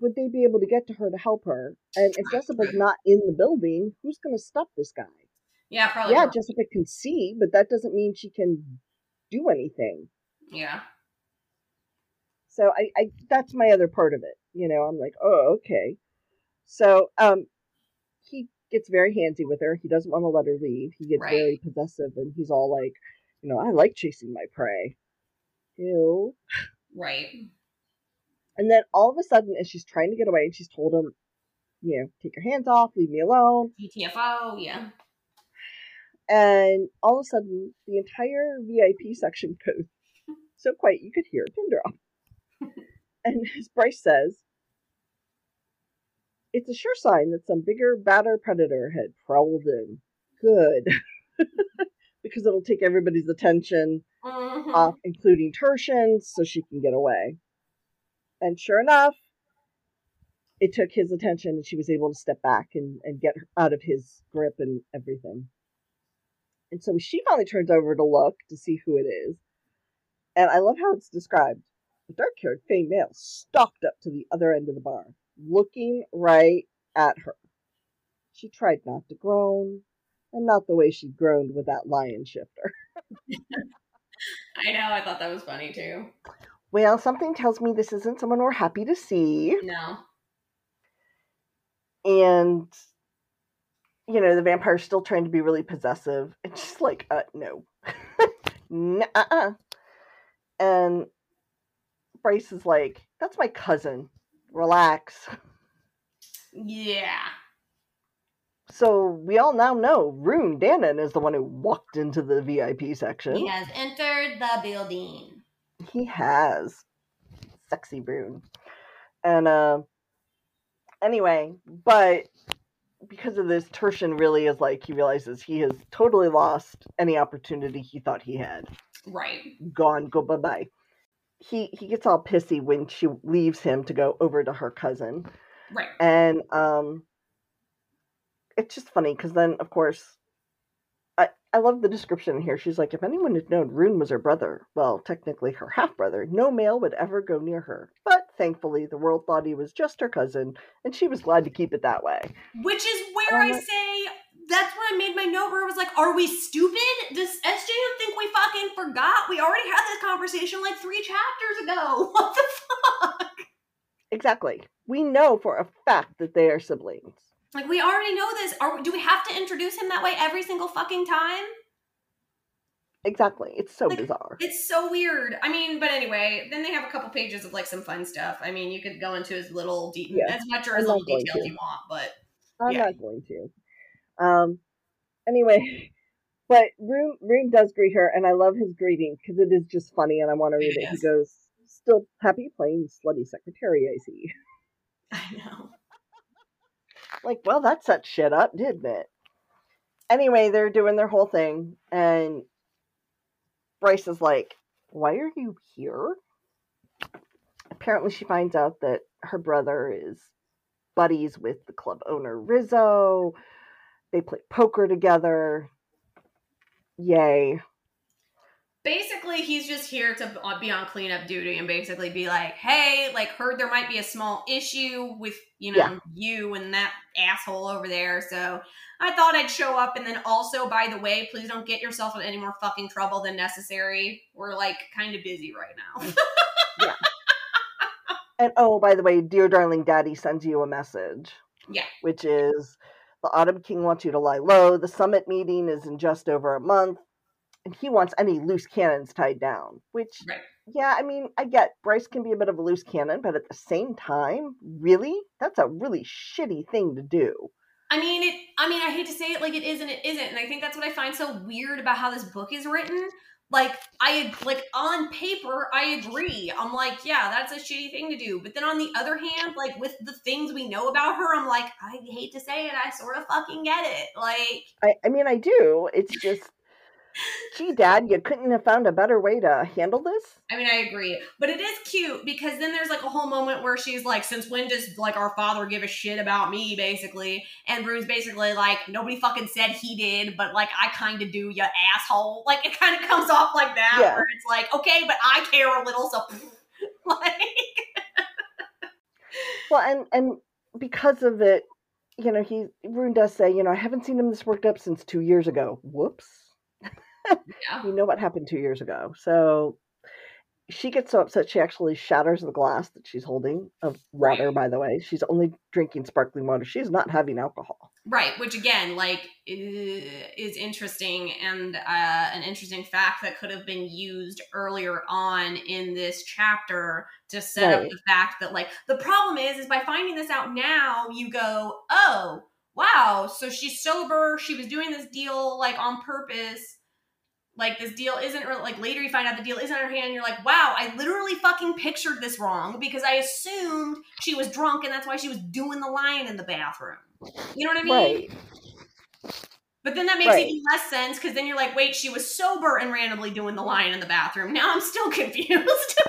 A: would they be able to get to her to help her? And if Jessica's not in the building, who's going to stop this guy?
B: Yeah, probably.
A: yeah,
B: not.
A: Jessica can see, but that doesn't mean she can do anything.
B: yeah.
A: So I, I that's my other part of it. You know, I'm like, oh, okay. So um he gets very handsy with her. He doesn't want to let her leave. He gets
B: Right.
A: very possessive and he's all like, you know, I like chasing my prey. Ew.
B: Right.
A: And then all of a sudden, as she's trying to get away, and she's told him, you know, take your hands off, leave me alone.
B: GTFO. Yeah.
A: And all of a sudden, the entire VIP section goes so quiet you could hear a pin drop. and as Bryce says, it's a sure sign that some bigger, badder predator had prowled in. Good. because it'll take everybody's attention
B: Mhm.
A: off, including Tertian's, so she can get away. And sure enough, it took his attention and she was able to step back and, and get out of his grip and everything. And so she finally turns over to look to see who it is. And I love how it's described. The dark haired female stalked up to the other end of the bar, looking right at her. She tried not to groan, and not the way she groaned with that lion shifter.
B: I know. I thought that was funny too.
A: Well, something tells me this isn't someone we're happy to see.
B: No.
A: And, you know, the vampire's still trying to be really possessive. And she's like, uh, no. Nuh-uh. And Bryce is like, that's my cousin. Relax.
B: Yeah.
A: So we all now know Ruhn Danaan is the one who walked into the VIP section.
B: He has entered the building.
A: He has. Sexy Ruhn. And uh anyway, but because of this, Tertian really is like he realizes he has totally lost any opportunity he thought he had.
B: Right.
A: Gone, go bye bye. He he gets all pissy when she leaves him to go over to her cousin.
B: Right.
A: And um it's just funny because then of course I, I love the description here. She's like, if anyone had known Ruhn was her brother, well, technically her half brother, no male would ever go near her. But thankfully, the world thought he was just her cousin, and she was glad to keep it that way.
B: Which is where I
A: Uh,
B: say that's where I made my note where I was like, are we stupid? Does SJM think we fucking forgot? We already had this conversation like three chapters ago. What the fuck?
A: Exactly. We know for a fact that they are siblings.
B: Like we already know this. Are do we have to introduce him that way every single fucking time?
A: Exactly. It's so
B: Like,
A: bizarre.
B: It's so weird. I mean, but anyway, then they have a couple pages of like some fun stuff. I mean, you could go into as little de-
A: Yeah,
B: as much or as little detail as you want, but
A: I'm
B: yeah.
A: not going to. Um. Anyway, but Ruhn Ruhn does greet her, and I love his greeting because it is just funny, and I want to read
B: It
A: it. He goes, "Still happy playing slutty secretary, I see."
B: I know.
A: Like, well, that set shit up, didn't it? Anyway, they're doing their whole thing, and Bryce is like, Why are you here? Apparently, she finds out that her brother is buddies with the club owner Riso. They play poker together. Yay.
B: Basically, he's just here to uh, be on cleanup duty and basically be like, "Hey, like, heard there might be a small issue with you know
A: Yeah.
B: you and that asshole over there, so I thought I'd show up. And then also, by the way, please don't get yourself in any more fucking trouble than necessary. We're like kind of busy right now." Yeah.
A: And oh, by the way, dear darling daddy sends you a message.
B: Yeah.
A: Which is the Autumn King wants you to lie low. The summit meeting is in just over a month. And he wants any loose cannons tied down. Which,
B: Right.
A: yeah, I mean, I get Bryce can be a bit of a loose cannon, but at the same time, really? That's a really shitty thing to do.
B: I mean, it. I mean, I hate to say it like it is and it isn't, and I think that's what I find so weird about how this book is written. Like, I like on paper, I agree. I'm like, yeah, that's a shitty thing to do. But then on the other hand, like with the things we know about her, I'm like, I hate to say it, I sort of fucking get it. Like,
A: I, I mean, I do. It's just, gee, Dad, you couldn't have found a better way to handle this?
B: I mean, I agree, but it is cute because then there's like a whole moment where she's like, "Since when does like our father give a shit about me?" Basically, and Ruhn's basically like, "Nobody fucking said he did, but like I kind of do, you asshole." Like it kind of comes off like that,
A: Yeah.
B: where it's like, "Okay, but I care a little," so like,
A: Well, and and because of it, you know, he Ruhn does say, you know, I haven't seen him this worked up since two years ago. Whoops.
B: Yeah.
A: You know what happened two years ago. So she gets so upset she actually shatters the glass that she's holding of water,
B: Right.
A: by the way. She's only drinking sparkling water. She's not having alcohol.
B: Right, which again, like, is interesting and uh, an interesting fact that could have been used earlier on in this chapter to set up the fact that, like, the problem is, is by finding this out now, you go, oh, wow, so she's sober. She was doing this deal like on purpose. Like this deal isn't like later you find out the deal isn't her hand. You're like, wow, I literally fucking pictured this wrong because I assumed she was drunk and that's why she was doing the lion in the bathroom. You know what I mean?
A: Right.
B: But then that makes
A: Right.
B: even less sense because then you're like, wait, she was sober and randomly doing the lion in the bathroom. Now I'm still confused.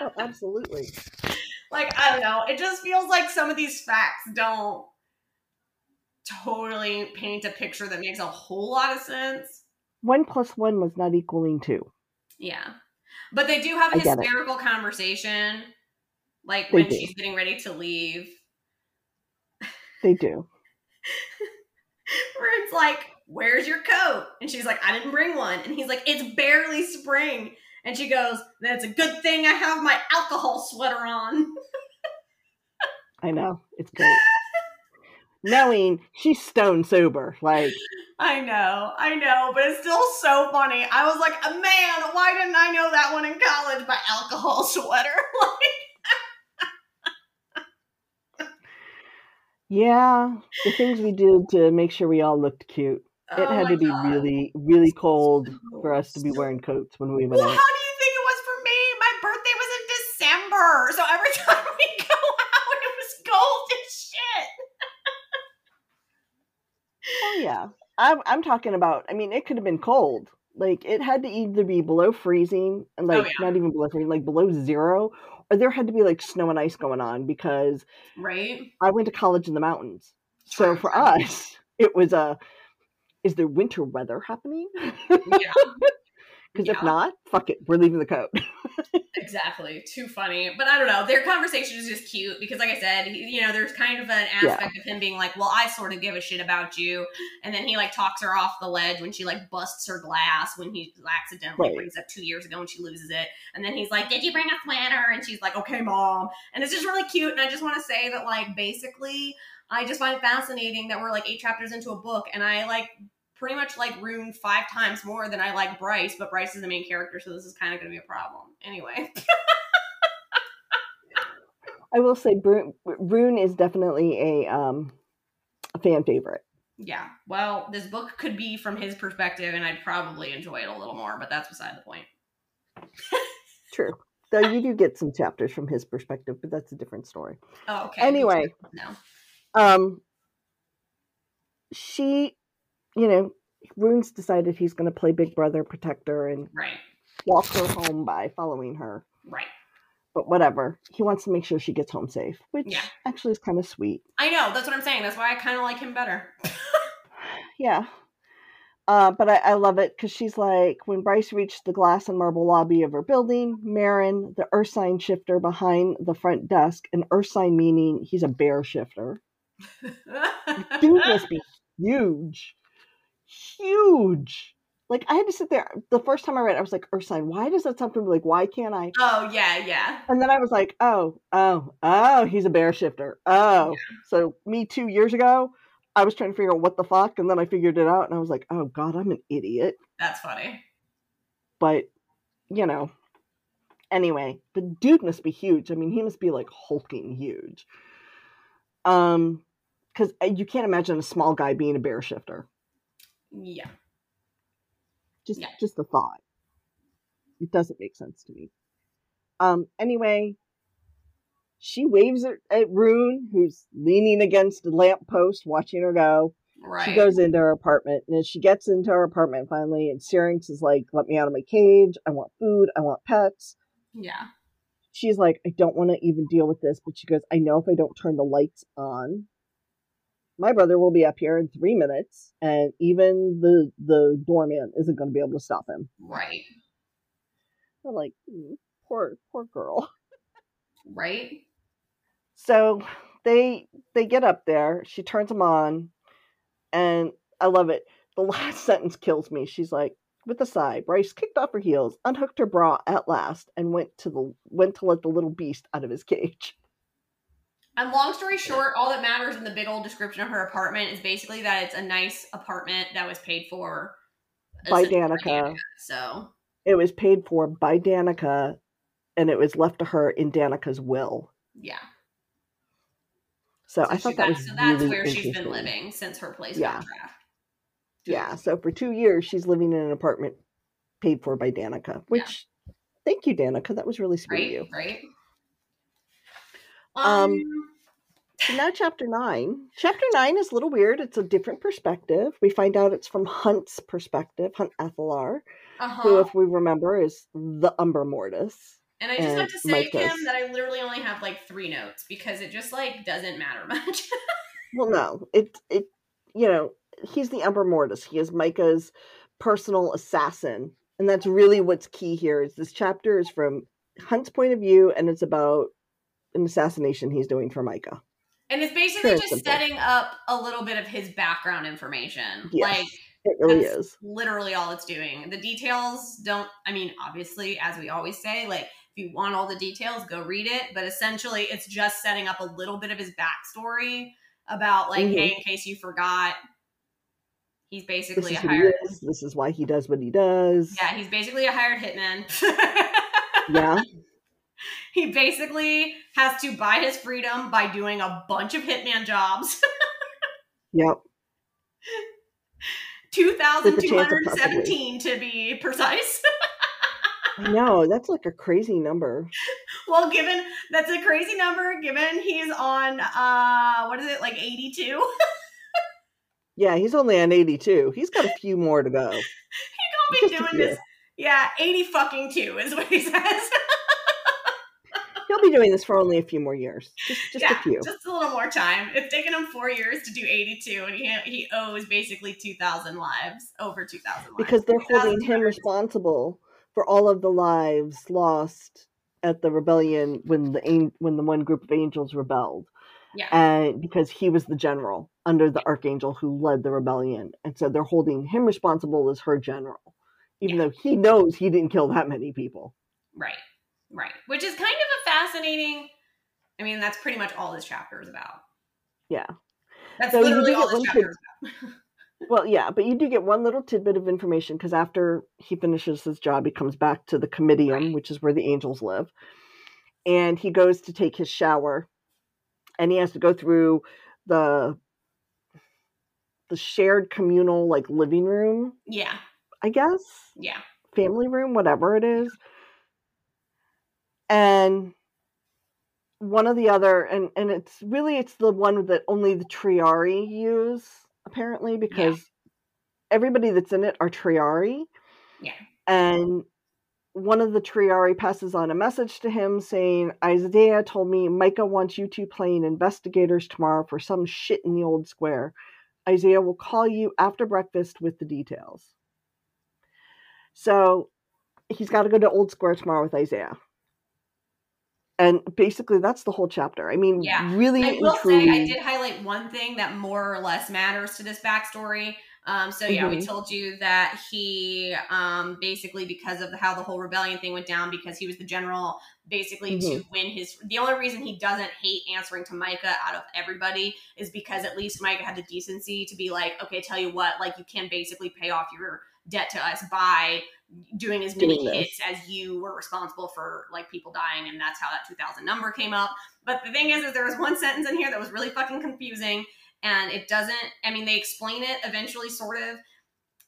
A: Oh, absolutely.
B: like, I don't know. It just feels like some of these facts don't totally paint a picture that makes a whole lot of sense.
A: One plus one was not equaling two.
B: Yeah. But they do have a
A: I
B: hysterical conversation, like
A: They
B: when
A: do.
B: she's getting ready to leave.
A: They do.
B: Where it's like, Where's your coat? And she's like, I didn't bring one. And he's like, It's barely spring. And she goes, That's a good thing I have my alcohol sweater on.
A: I know. It's great. Knowing she's stone sober. Like,
B: I know, I know, but it's still so funny. I was like, Man, why didn't I know that one in college? My alcohol sweater.
A: like, yeah, the things we did to make sure we all looked cute. It
B: oh
A: had to be
B: God.
A: really, really cold
B: So-
A: for us to be wearing coats when we went out.
B: you think it was for me? My birthday was in December, so every time we go out, it was cold as shit.
A: Oh yeah, I'm I'm talking about. I mean, it could have been cold. Like it had to either be below freezing, and oh, like
B: Oh, yeah.
A: not even below freezing, like below zero, or there had to be like snow and ice going on because
B: Right?
A: I went to college in the mountains. So for us, it was a. Is there winter weather happening?
B: Yeah.
A: Because
B: Yeah.
A: if not, fuck it, we're leaving the coat.
B: Exactly. Too funny. But I don't know. Their conversation is just cute because, like I said, he, you know, there's kind of an
A: Yeah.
B: aspect of him being like, well, I sort of give a shit about you. And then he, like, talks her off the ledge when she, like, busts her glass when he accidentally
A: Right.
B: brings up two years ago and she loses it. And then he's like, did you bring a sweater? And she's like, okay, mom. And it's just really cute. And I just want to say that, like, basically, I just find it fascinating that we're, like, eight chapters into a book and I, like, pretty much like Ruhn five times more than I like Bryce, but Bryce is the main character, so this is kind of going to be a problem. Anyway.
A: I will say, Ruhn is definitely a um a fan favorite.
B: Yeah. Well, this book could be from his perspective, and I'd probably enjoy it a little more, but that's beside the point.
A: True. Though you do get some chapters from his perspective, but that's a different story.
B: Oh, okay.
A: Anyway,
B: No.
A: um, she, you know, Ruhn's decided he's going to play Big Brother protector and
B: Right.
A: walk her home by following her.
B: Right.
A: But whatever, he wants to make sure she gets home safe, which
B: Yeah.
A: actually is kind of sweet.
B: I know. That's what I'm saying. That's why I kind of like him better.
A: Yeah. Uh, but I, I love it because she's like, when Bryce reached the glass and marble lobby of her building, Marin, the ursine shifter behind the front desk, an ursine meaning he's a bear shifter. Dude must be huge. Huge. Like, I had to sit there. The first time I read it, I was like, sign, why does that sound familiar? Like, why can't I?
B: oh, yeah, yeah.
A: And then I was like, oh, oh, oh, he's a bear shifter. Oh. So, me two years ago, I was trying to figure out what the fuck, and then I figured it out, and I was like, oh, God, I'm an idiot.
B: That's funny.
A: But, you know, anyway, the dude must be huge. I mean, he must be like hulking huge. Um, because you can't imagine a small guy being a bear shifter.
B: Yeah.
A: Just,
B: Yeah.
A: just the thought. It doesn't make sense to me. Um. Anyway, she waves at, at Ruhn, who's leaning against a lamppost, watching her go.
B: Right.
A: She goes into her apartment, and as she gets into her apartment finally, and Syrinx is like, "Let me out of my cage. I want food. I want pets."
B: yeah.
A: She's like, "I don't want to even deal with this," but she goes, "I know if I don't turn the lights on, my brother will be up here in three minutes, and even the the doorman isn't going to be able to stop him."
B: Right.
A: I'm like, "Hmm, "Poor, poor girl."
B: Right.
A: So they they get up there. She turns them on, and I love it. The last sentence kills me. She's like, with a sigh, Bryce kicked off her heels, unhooked her bra at last, and went to the went to let the little beast out of his cage.
B: And long story short, all that matters in the big old description of her apartment is basically that it's a nice apartment that was paid for
A: By
B: essentially
A: Danika.
B: So
A: It was paid for by Danika, and it was left to her in Danika's will.
B: yeah.
A: So,
B: So
A: I thought that was
B: so that's
A: really
B: where she's been living since her place
A: Yeah.
B: got trashed.
A: Yeah, so for two years she's living in an apartment paid for by Danika, which thank you, Danika. That was really sweet of you.
B: right.
A: Um,
B: Um,
A: So now chapter nine. Chapter nine is a little weird. It's a different perspective. We find out it's from Hunt's perspective, Hunt Athalar, who,
B: uh-huh.
A: if we remember, is the Umbra Mortis.
B: And I just have to say,
A: Mike
B: Kim, that I literally only have like three notes because it just like doesn't matter much.
A: Well, no, it it you know he's the Umbra Mortis. He is Micah's personal assassin, and that's really what's key here. Is this chapter is from Hunt's point of view, and it's about an assassination he's doing for Micah.
B: and it's basically
A: Sure,
B: just
A: simple.
B: setting up a little bit of his background information.
A: Yes.
B: Like
A: It really is.
B: literally all it's doing. The details don't, I mean, obviously, as we always say, like, if you want all the details, go read it. But essentially, it's just setting up a little bit of his backstory about, like,
A: Mhm.
B: hey, in case you forgot, he's basically a hired.
A: is. This is why he does what he does.
B: Yeah, he's basically a hired hitman.
A: Yeah.
B: He basically has to buy his freedom by doing a bunch of hitman jobs.
A: Yep. With the chance of
B: 2,217 to be precise.
A: I know. That's like a crazy number.
B: Well, given that's a crazy number, given he's on uh what is it, like 82?
A: Yeah, he's only on 82. He's got a few more to go.
B: He'll be
A: Just
B: doing this. Yeah, 80 fucking two is what he says.
A: He'll be doing this for only a few more years. Just just
B: yeah,
A: a few.
B: just a little more time. It's taken him four years to do 82, and he he owes basically 2,000 lives, over 2,000 lives.
A: because they're holding him responsible for all of the lives lost at the rebellion when the when the one group of angels rebelled
B: Yeah.
A: and because he was the general under the archangel who led the rebellion and so they're holding him responsible as her general even though he knows he didn't kill that many people
B: Right, right. Which is kind of a fascinating. I mean, that's pretty much all this chapter is about.
A: yeah
B: That's
A: So
B: literally all this chapter is about.
A: well yeah but you do get one little tidbit of information because after he finishes his job he comes back to the comitium
B: Right.
A: which is where the angels live and he goes to take his shower and he has to go through the the shared communal like living room
B: Yeah,
A: i guess
B: yeah.
A: family room whatever it is and one of the other and and it's really it's the one that only the triarii use apparently because everybody that's in it are triarii.
B: Yeah.
A: and one of the triarii passes on a message to him saying isaiah told me micah wants you two playing investigators tomorrow for some shit in the old square. Isaiah will call you after breakfast with the details. So he's got to go to old square tomorrow with isaiah and basically that's the whole chapter i mean
B: Yeah.
A: really
B: I will
A: truly
B: say I did highlight one thing that more or less matters to this backstory. Um, so yeah, we
A: Mhm.
B: told you that he um, basically because of how the whole rebellion thing went down because he was the general basically to
A: Mm-hmm.
B: win his the only reason he doesn't hate answering to Micah out of everybody is because at least Micah had the decency to be like, okay, tell you what, like you can basically pay off your debt to us by doing as many
A: Doing
B: hits as you were responsible for like people dying and that's how that 2000 number came up. But the thing is is there was one sentence in here that was really fucking confusing and it doesn't i mean they explain it eventually sort of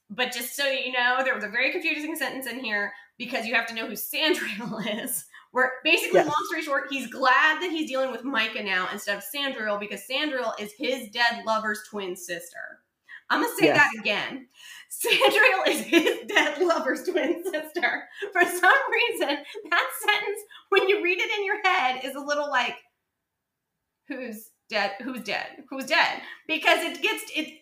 B: but just so you know there was a very confusing sentence in here because you have to know who sandriel is. Where basically
A: Yes.
B: long story short he's glad that he's dealing with micah now instead of sandriel because sandriel is his dead lover's twin sister. I'm gonna say
A: Yes.
B: that again Sandriel is his dead lover's twin sister. For some reason, that sentence, when you read it in your head, is a little like, "Who's dead? Who's dead? Who's dead?" Because it gets it.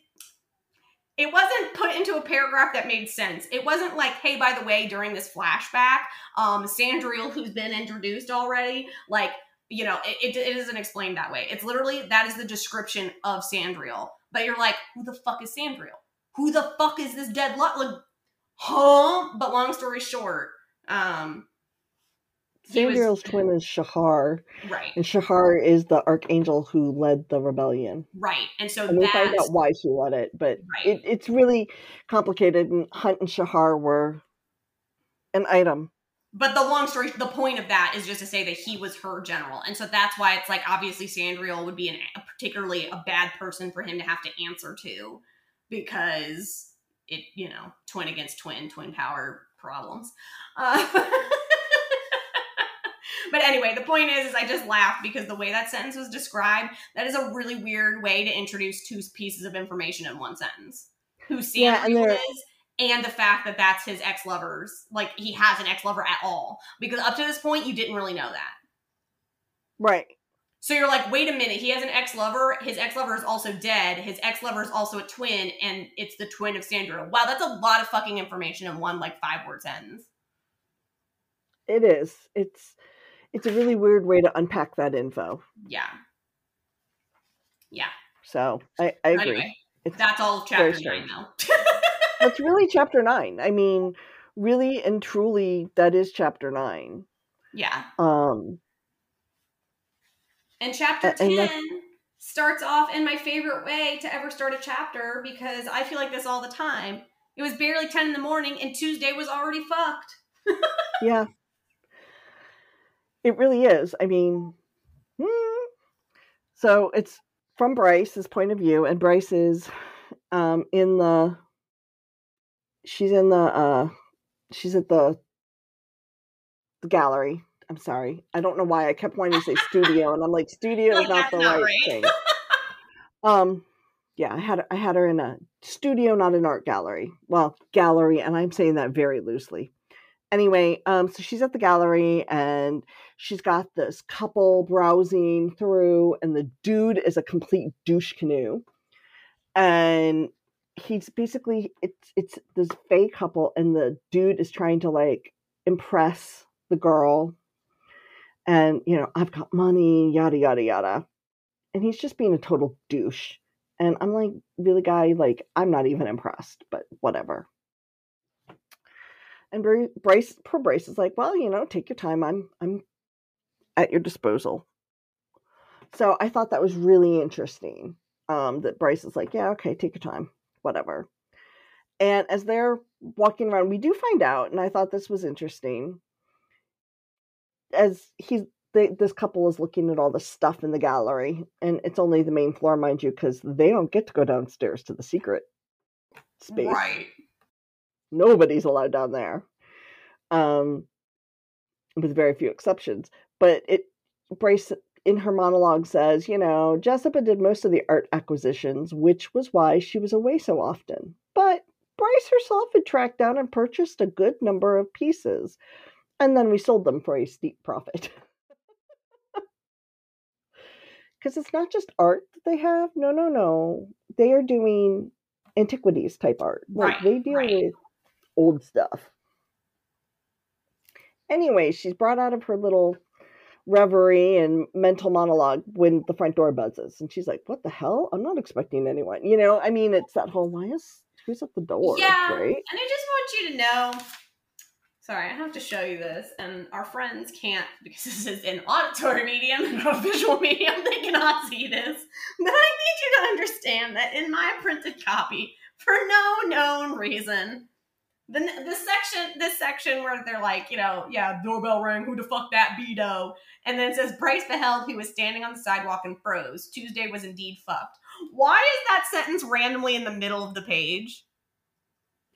B: It wasn't put into a paragraph that made sense. It wasn't like, "Hey, by the way, during this flashback, um, Sandriel, who's been introduced already, like." you know, it, it, it isn't explained that way. It's literally that is the description of Sandriel. But you're like, who the fuck is Sandriel? Who the fuck is this dead lot? Like, huh? But long story short, um, he was-
A: Sandriel's twin is Shahar,
B: right,
A: and Shahar is the archangel who led the rebellion.
B: right, and so
A: And we find out why she led it, but
B: right.
A: it, it's really complicated. And Hunt and Shahar were an item.
B: but the long story the point of that is just to say that he was her general and so that's why it's like obviously sandriel would be an, a particularly a bad person for him to have to answer to because it you know twin against twin twin power problems. Uh, but anyway the point is is i just laughed because the way that sentence was described that is a really weird way to introduce two pieces of information in one sentence. Who sandriel
A: Yeah,
B: is and the fact that that's his ex-lovers like he has an ex-lover at all. Because up to this point you didn't really know that.
A: Right.
B: So you're like wait a minute he has an ex-lover his ex-lover is also dead his ex-lover is also a twin and it's the twin of sandra wow that's a lot of fucking information in one like five word sentence
A: It is. It's it's a really weird way to unpack that info.
B: yeah yeah
A: So I, I agree.
B: anyway
A: It's
B: that's all chapter nine though
A: that's really chapter nine. I mean, really and truly, that is chapter nine.
B: yeah
A: Um,
B: And chapter
A: A- and
B: 10
A: that's-
B: starts off in my favorite way to ever start a chapter because I feel like this all the time. It was barely 10 in the morning and Tuesday was already fucked.
A: yeah, it really is. I mean, hmm. so it's from Bryce's point of view, and Bryce is um, in the. She's in the. uh She's at the. The gallery. I'm sorry. I don't know why I kept wanting to say studio, and I'm like, studio is not the
B: not
A: right,
B: right.
A: thing. um, yeah, I had I had her in a studio, not an art gallery. Well, gallery, and I'm saying that very loosely. Anyway, um, so she's at the gallery, and she's got this couple browsing through, and the dude is a complete douche canoe, and he's basically it's it's this fake couple, and the dude is trying to like impress the girl and you know i've got money yada yada yada. And he's just being a total douche. And i'm like really guy like i'm not even impressed but whatever. And bryce poor bryce is like well you know take your time. I'm i'm at your disposal. So i thought that was really interesting um that bryce is like yeah okay take your time. Whatever. And as they're walking around we do find out and i thought this was interesting as he's they, this couple is looking at all the stuff in the gallery and it's only the main floor mind you because they don't get to go downstairs to the secret space.
B: Right.
A: nobody's allowed down there um with very few exceptions. But it bryce in her monologue says you know jessica did most of the art acquisitions which was why she was away so often. But bryce herself had tracked down and purchased a good number of pieces and then we sold them for a steep profit. Because it's not just art that they have. No no no. They are doing antiquities type art. Like
B: Right,
A: they deal
B: right.
A: with old stuff. Anyway she's brought out of her little reverie and mental monologue when the front door buzzes and she's like what the hell? I'm not expecting anyone. You know i mean it's that whole why is who's at the door?
B: Yeah.
A: right?
B: And I just want you to know. Sorry, I have to show you this, and our friends can't because this is an auditory medium and not a visual medium. They cannot see this. But I need you to understand that in my printed copy, for no known reason, the the section this section where they're like, you know, yeah, doorbell rang, who the fuck that beto? And then it says Bryce beheld he was standing on the sidewalk and froze. Tuesday was indeed fucked. Why is that sentence randomly in the middle of the page?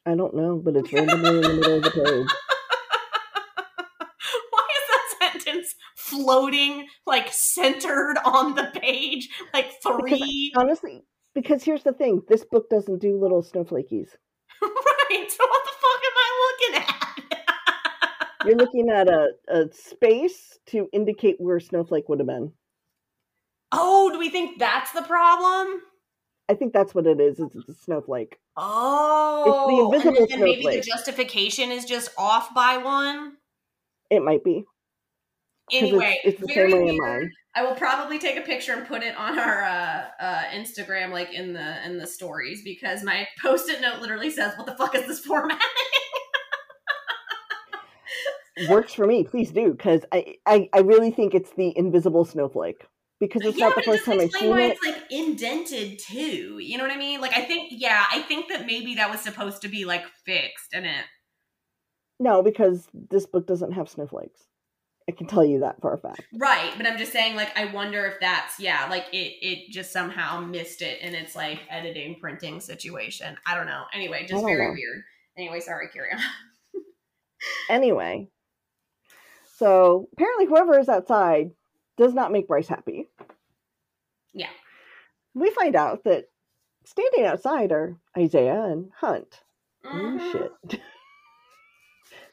A: i don't know but it's randomly in the middle of the page
B: Why is that sentence floating like centered on the page? Like three.
A: honestly because here's the thing this book doesn't do little snowflakies
B: right. So what the fuck am I looking at?
A: you're looking at a, a space to indicate where snowflake would have been
B: oh, do we think that's the problem?
A: i think that's what it is it's a snowflake
B: Oh, it's the oh,
A: invisible
B: and then maybe the justification is just off by one.
A: it might be
B: Anyway,
A: it's, it's
B: very
A: same way in
B: weird.
A: mine.
B: I will probably take a picture and put it on our uh, uh, Instagram, like in the in the stories, because my post-it note literally says, "What the fuck is this format?"
A: Works for me. Please do, because I, I I really think it's the invisible snowflake because it's
B: yeah,
A: not the first time I've seen
B: why
A: it.
B: it's like indented too. You know what I mean? Like I think, yeah, I think that maybe that was supposed to be like fixed, and it.
A: No, because this book doesn't have snowflakes. I can tell you that for a fact.
B: Right, but I'm just saying, like, I wonder if that's yeah, like it it just somehow missed it in its like editing printing situation. I don't know. Anyway, just very
A: know.
B: weird. Anyway, sorry, carry on.
A: Anyway, so apparently whoever is outside does not make Bryce happy.
B: Yeah.
A: We find out that standing outside are Isaiah and Hunt. Oh
B: Mhm.
A: shit.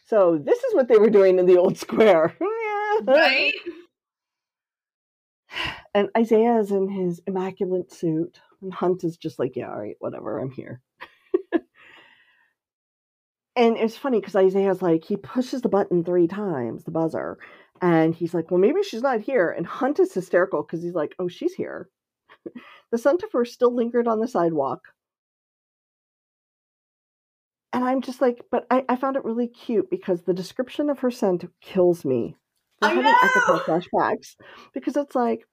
A: so this is what they were doing in the old square.
B: Right?
A: And Isaiah is in his immaculate suit, and Hunt is just like, yeah, all right, whatever, I'm here. and it's funny because Isaiah's like, he pushes the button three times, the buzzer, and he's like, well, maybe she's not here. And Hunt is hysterical because he's like, oh, she's here. the centaur still lingered on the sidewalk. And I'm just like, but I, I found it really cute because the description of her scent kills me.
B: I
A: having echo flashbacks because it's like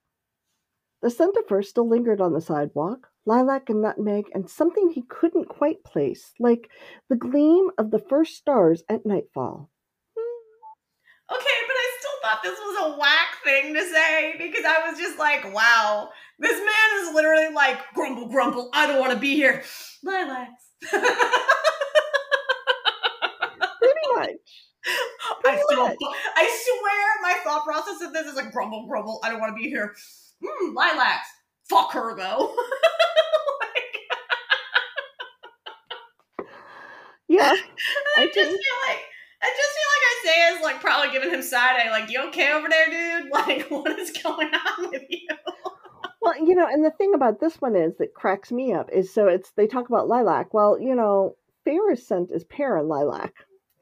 A: the scent of her still lingered on the sidewalk, lilac and nutmeg, and something he couldn't quite place, like the gleam of the first stars at nightfall. Hmm.
B: Okay, but I still thought this was a whack thing to say because I was just like, wow, this man is literally like, grumble, grumble, I don't want to be here. Lilacs.
A: Much.
B: I,
A: Pretty much.
B: I swear my thought process of this is like grumble, grumble, I don't want to be here. Hmm, lilacs. Fuck her though.
A: Yeah.
B: I
A: I
B: just
A: think-
B: feel like I just feel like Isaiah's like probably giving him side eye, like, you okay over there, dude? Like, what is going on with you?
A: Well, you know, and the thing about this one is that cracks me up is so it's they talk about lilac. Well, you know, Feyre's scent is pear and lilac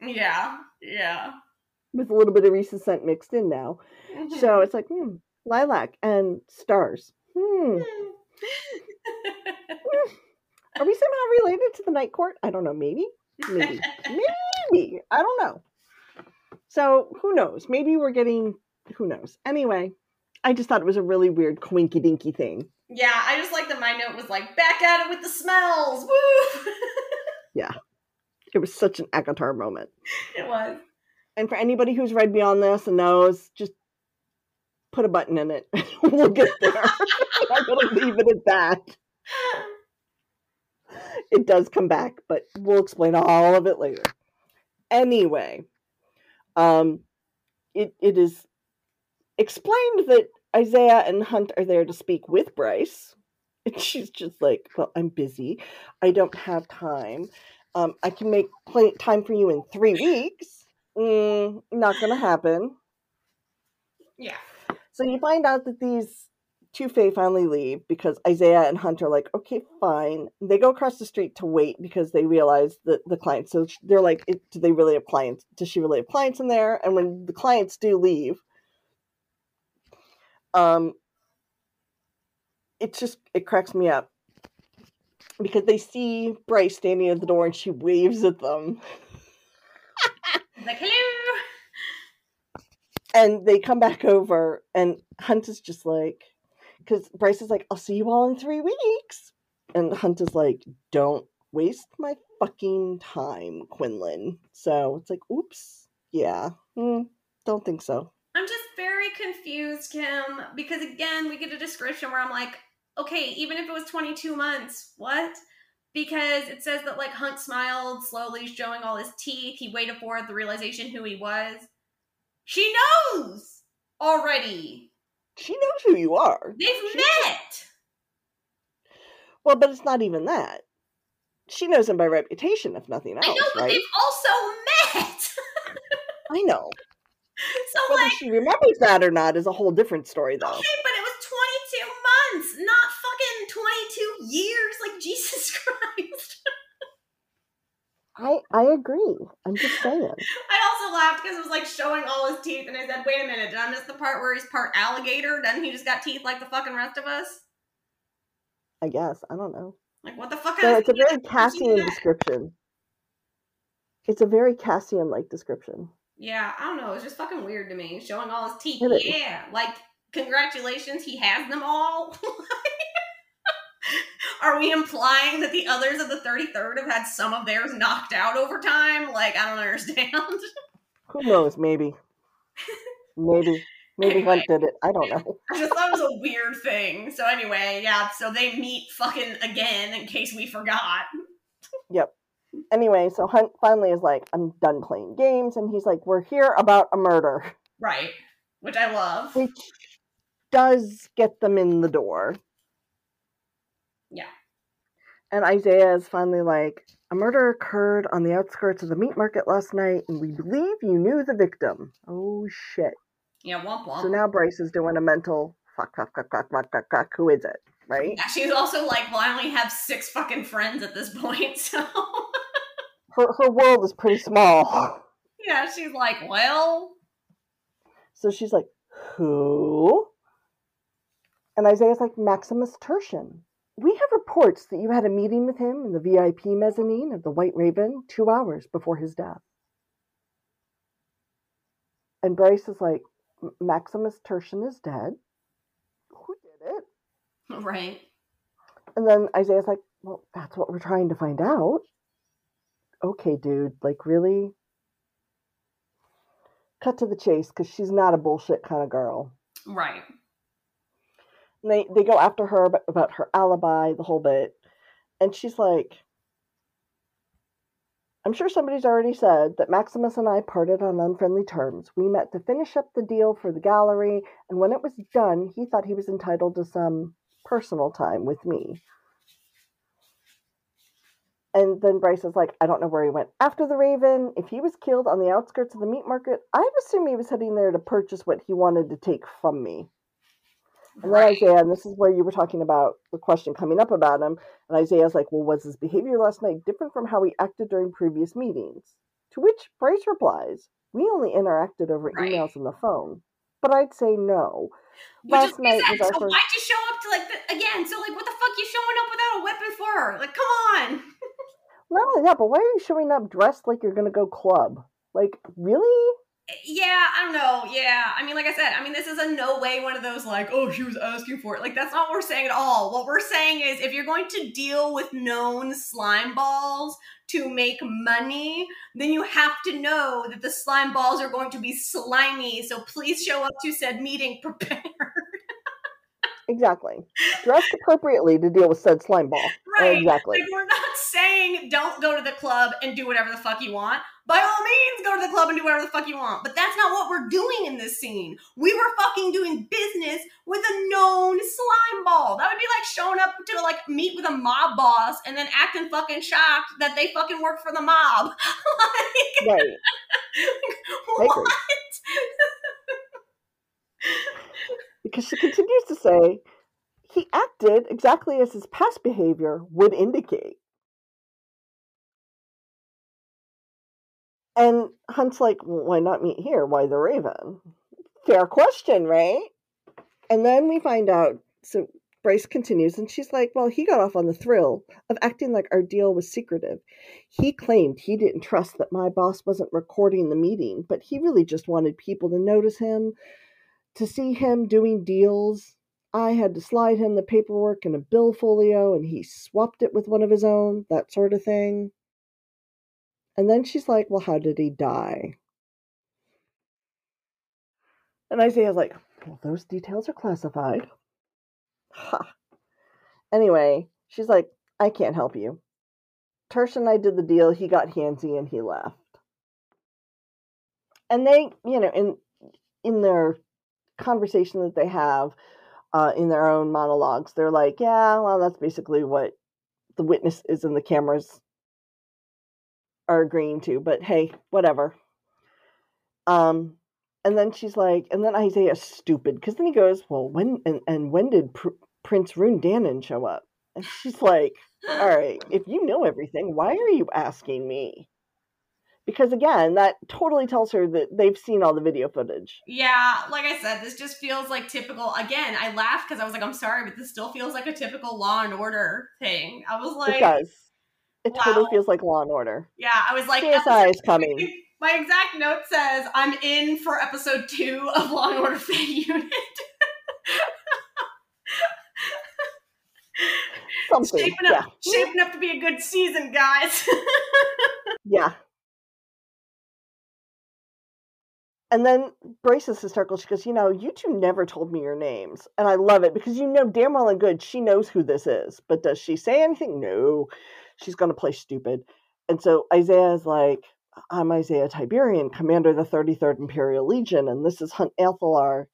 B: Yeah, yeah.
A: with a little bit of Rhys's scent mixed in now.
B: Mm-hmm.
A: So it's like, hmm, lilac and stars. Hmm. Are we somehow related to the night court? I don't know. Maybe. Maybe. Maybe. I don't know. So who knows? Maybe we're getting who knows. Anyway, I just thought it was a really weird coinky dinky thing.
B: yeah, I just like that my note was like, back at it with the smells. Woo!
A: It was such an ACOTAR moment.
B: it was.
A: And for anybody who's read beyond this and knows, just put a button in it. we'll get there. I'm gonna leave it at that. It does come back, but we'll explain all of it later. Anyway, um, it it is explained that Isaiah and Hunt are there to speak with Bryce. And she's just like, "Well, I'm busy. I don't have time. Um, I can make pl- time for you in three weeks. Mm, not gonna happen."
B: Yeah.
A: So you find out that these two Fae finally leave because Isaiah and Hunt are like, okay, fine. They go across the street to wait because they realize that the clients. So they're like, do they really have clients? Does she really have clients in there? And when the clients do leave, um, it's just it cracks me up because they see Bryce standing at the door and she waves at them.
B: Like, hello.
A: and they come back over and hunt is just like because bryce is like i'll see you all in three weeks. And hunt is like don't waste my fucking time quinlan. So it's like oops. Yeah. Hmm, don't think so.
B: I'm just very confused, Kim, because again, we get a description where I'm like, okay, even if it was 22 months, what? Because it says that like Hunt smiled, slowly showing all his teeth. He waited for the realization who he was. She knows already.
A: she knows who you are
B: They've
A: She-
B: met.
A: well but it's not even that she knows him by reputation if nothing else
B: I know, but
A: right
B: they've also met.
A: i know
B: so
A: whether
B: like,
A: she remembers that or not is a whole different story though
B: okay, but it was 22 months, not fucking 22 years. Like Jesus Christ.
A: I I agree. I'm just saying.
B: I also laughed because it was like showing all his teeth, and I said, "Wait a minute, did I miss the part where he's part alligator? Doesn't he just got teeth like the fucking rest of us?
A: I guess I don't know.
B: Like what the fuck?"
A: So it's a very Cassian description. It's a very Cassian like description.
B: Yeah, I don't know. It's just fucking weird to me. Showing all his teeth. Yeah, like congratulations, he has them all. Are we implying that the others of the 33rd have had some of theirs knocked out over time? Like, I don't understand.
A: Who knows? Maybe. Maybe. Maybe Hunt did it. I don't know.
B: I just thought it was a weird thing. So anyway, yeah, so they meet fucking again in case we forgot.
A: Yep. Anyway, so Hunt finally is like, I'm done playing games, and he's like, We're here about a murder.
B: Right. Which I love.
A: Which does get them in the door.
B: Yeah.
A: And Isaiah is finally like, a murder occurred on the outskirts of the meat market last night, and we believe you knew the victim. Oh shit.
B: Yeah, womp womp.
A: So now Bryce is doing a mental fuck, fuck, fuck, fuck, fuck, fuck, fuck. Who is it? Right?
B: yeah, she's also like, well, I only have six fucking friends at this point, so
A: Her, her world is pretty small.
B: yeah, she's like, well,
A: So she's like, Who? And Isaiah's like, Maximus Tertian. We have reports that you had a meeting with him in the VIP mezzanine of the White Raven two hours before his death. And Bryce is like, Maximus Tertian is dead. Who did it?
B: right.
A: And then Isaiah's like, Well, that's what we're trying to find out. Okay, dude, like, really? Cut to the chase because she's not a bullshit kind of girl.
B: Right.
A: And they they go after her about, her alibi, the whole bit, and she's like, "I'm sure somebody's already said that Maximus and I parted on unfriendly terms. We met to finish up the deal for the gallery, and when it was done, he thought he was entitled to some personal time with me." And then Bryce is like, I don't know where he went after the Raven. If he was killed on the outskirts of the meat market, I'd assume he was heading there to purchase what he wanted to take from me. And then Isaiah, and this is where you were talking about the question coming up about him. And Isaiah's like, Well, was his behavior last night different from how he acted during previous meetings? To which Bryce replies, We only interacted over
B: Right.
A: emails and the phone. But I'd say no.
B: Which
A: Last night was our
B: so
A: first-
B: why'd you show up to like the, again? So like, what the fuck you showing up without a weapon for her? Like, come on.
A: Not only that, but why are you showing up dressed like you're going to go club? Like, really?
B: Yeah, I don't know. Yeah, I mean, like I said, I mean, this is a no way one of those like, oh, she was asking for it. Like, that's not what we're saying at all. What we're saying is, if you're going to deal with known slime balls to make money, then you have to know that the slime balls are going to be slimy. So please show up to said meeting prepared.
A: Exactly. Dressed appropriately to deal with said slime ball.
B: right?
A: Exactly.
B: Like, we're not saying don't go to the club and do whatever the fuck you want. By all means, go to the club and do whatever the fuck you want. But that's not what we're doing in this scene. We were fucking doing business with a known slime ball. That would be like showing up to like meet with a mob boss and then acting fucking shocked that they fucking work for the mob. like,
A: Right. I
B: what?
A: Because she continues to say, he acted exactly as his past behavior would indicate. And Hunt's like, well, why not meet here? Why the Raven? Fair question, right? And then we find out. So Bryce continues, and she's like, well, he got off on the thrill of acting like our deal was secretive. He claimed he didn't trust that my boss wasn't recording the meeting, but he really just wanted people to notice him, to see him doing deals. I had to slide him the paperwork in a bill folio, and he swapped it with one of his own, that sort of thing. And then she's like, Well, how did he die? And Isaiah's like, Well, those details are classified. Ha. Anyway, she's like, I can't help you. Tersh and I did the deal. He got handsy and he left. And they, you know, in in their conversation that they have uh, in their own monologues, they're like, "Yeah, well, that's basically what the witness is in the cameras are agreeing to." But hey, whatever. Um, and then she's like, and then Isaiah's stupid because then he goes, "Well, when and, and when did Pr- Prince Ruhn Danaan show up?" And she's like, all right, if you know everything, why are you asking me? Because again, that totally tells her that they've seen all the video footage.
B: Yeah, like I said, this just feels like typical. Again, I laughed because I was like, I'm sorry, but this still feels like a typical Law and Order thing. I was like,
A: it does. It
B: wow.
A: totally feels like Law and Order.
B: Yeah, I was like,
A: CSI is coming.
B: My exact note says, I'm in for episode two of Law and Order Fake Unit.
A: Something.
B: Shaping up, yeah. shaping up to be a good season, guys.
A: yeah. And then Bryce is hysterical. She goes, You know, you two never told me your names. And I love it because you know damn well and good she knows who this is. But does she say anything? No. She's going to play stupid. And so Isaiah is like, I'm Isaiah Tiberian, commander of the 33rd Imperial Legion, and this is Hunt Athalar.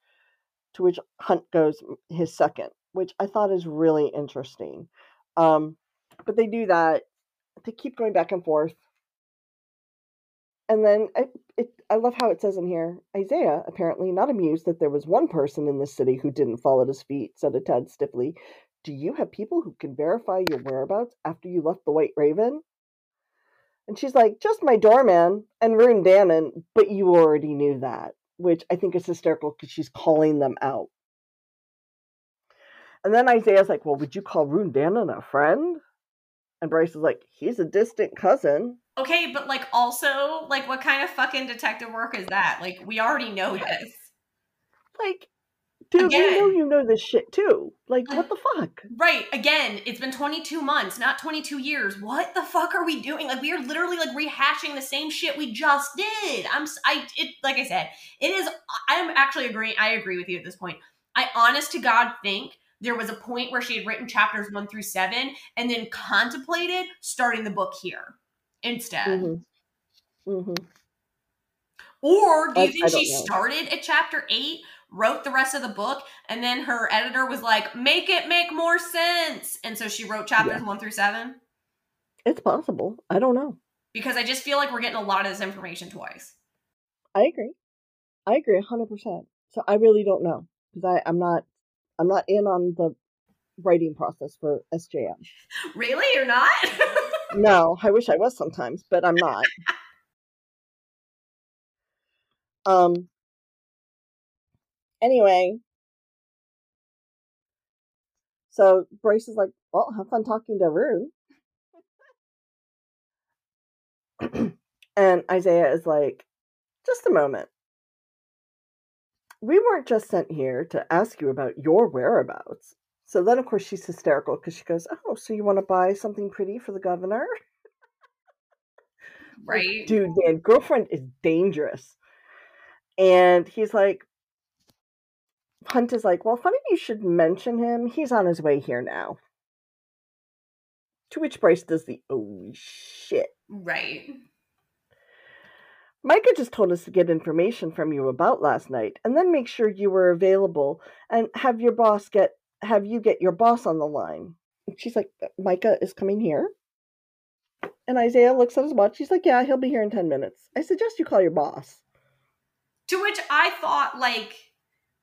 A: To which Hunt goes, his second, which I thought is really interesting. Um, but they do that. They keep going back and forth. And then I, it, I love how it says in here Isaiah, apparently not amused that there was one person in this city who didn't fall at his feet, said a tad stiffly. Do you have people who can verify your whereabouts after you left the White Raven? And she's like, just my doorman and Ruhn Danaan, but you already knew that, which I think is hysterical because she's calling them out. And then Isaiah's like, well, would you call Ruhn Danaan a friend? And Bryce is like, he's a distant cousin.
B: Okay, but like also, like what kind of fucking detective work is that? Like we already know this.
A: Like, dude, again, we know you know this shit too. Like, what the fuck?
B: Right. Again, it's been 22 months, not 22 years. What the fuck are we doing? Like we are literally like rehashing the same shit we just did. I'm I it like I said, it is I'm actually agreeing I agree with you at this point. I honest to God think there was a point where she had written chapters 1 through 7 and then contemplated starting the book here instead. Mm-hmm. Mm-hmm. Or do you I, think I she know. started at chapter eight, wrote the rest of the book, and then her editor was like, make it make more sense? And so she wrote chapters yeah. one through seven?
A: It's possible. I don't know.
B: Because I just feel like we're getting a lot of this information twice.
A: I agree. I agree 100%. So I really don't know because I'm not I'm not in on the writing process for SJM.
B: Really? You're not?
A: no, I wish I was sometimes, but I'm not. um. Anyway, so Bryce is like, "Well, have fun talking to Ruhn," and Isaiah is like, "Just a moment. We weren't just sent here to ask you about your whereabouts. So then, of course, she's hysterical because she goes, "Oh, so you want to buy something pretty for the governor?"
B: Right,
A: dude, man, girlfriend is dangerous. And he's like, Hunt is like, "Well, funny you should mention him. He's on his way here now." To which Bryce does the "Oh shit!"
B: Right.
A: Micah just told us to get information from you about last night, and then make sure you were available, and have your boss get have you get your boss on the line. she's like, uh, Micah is coming here. And Isaiah looks at his watch. He's like, Yeah, he'll be here in 10 minutes. I suggest you call your boss.
B: To which I thought, like,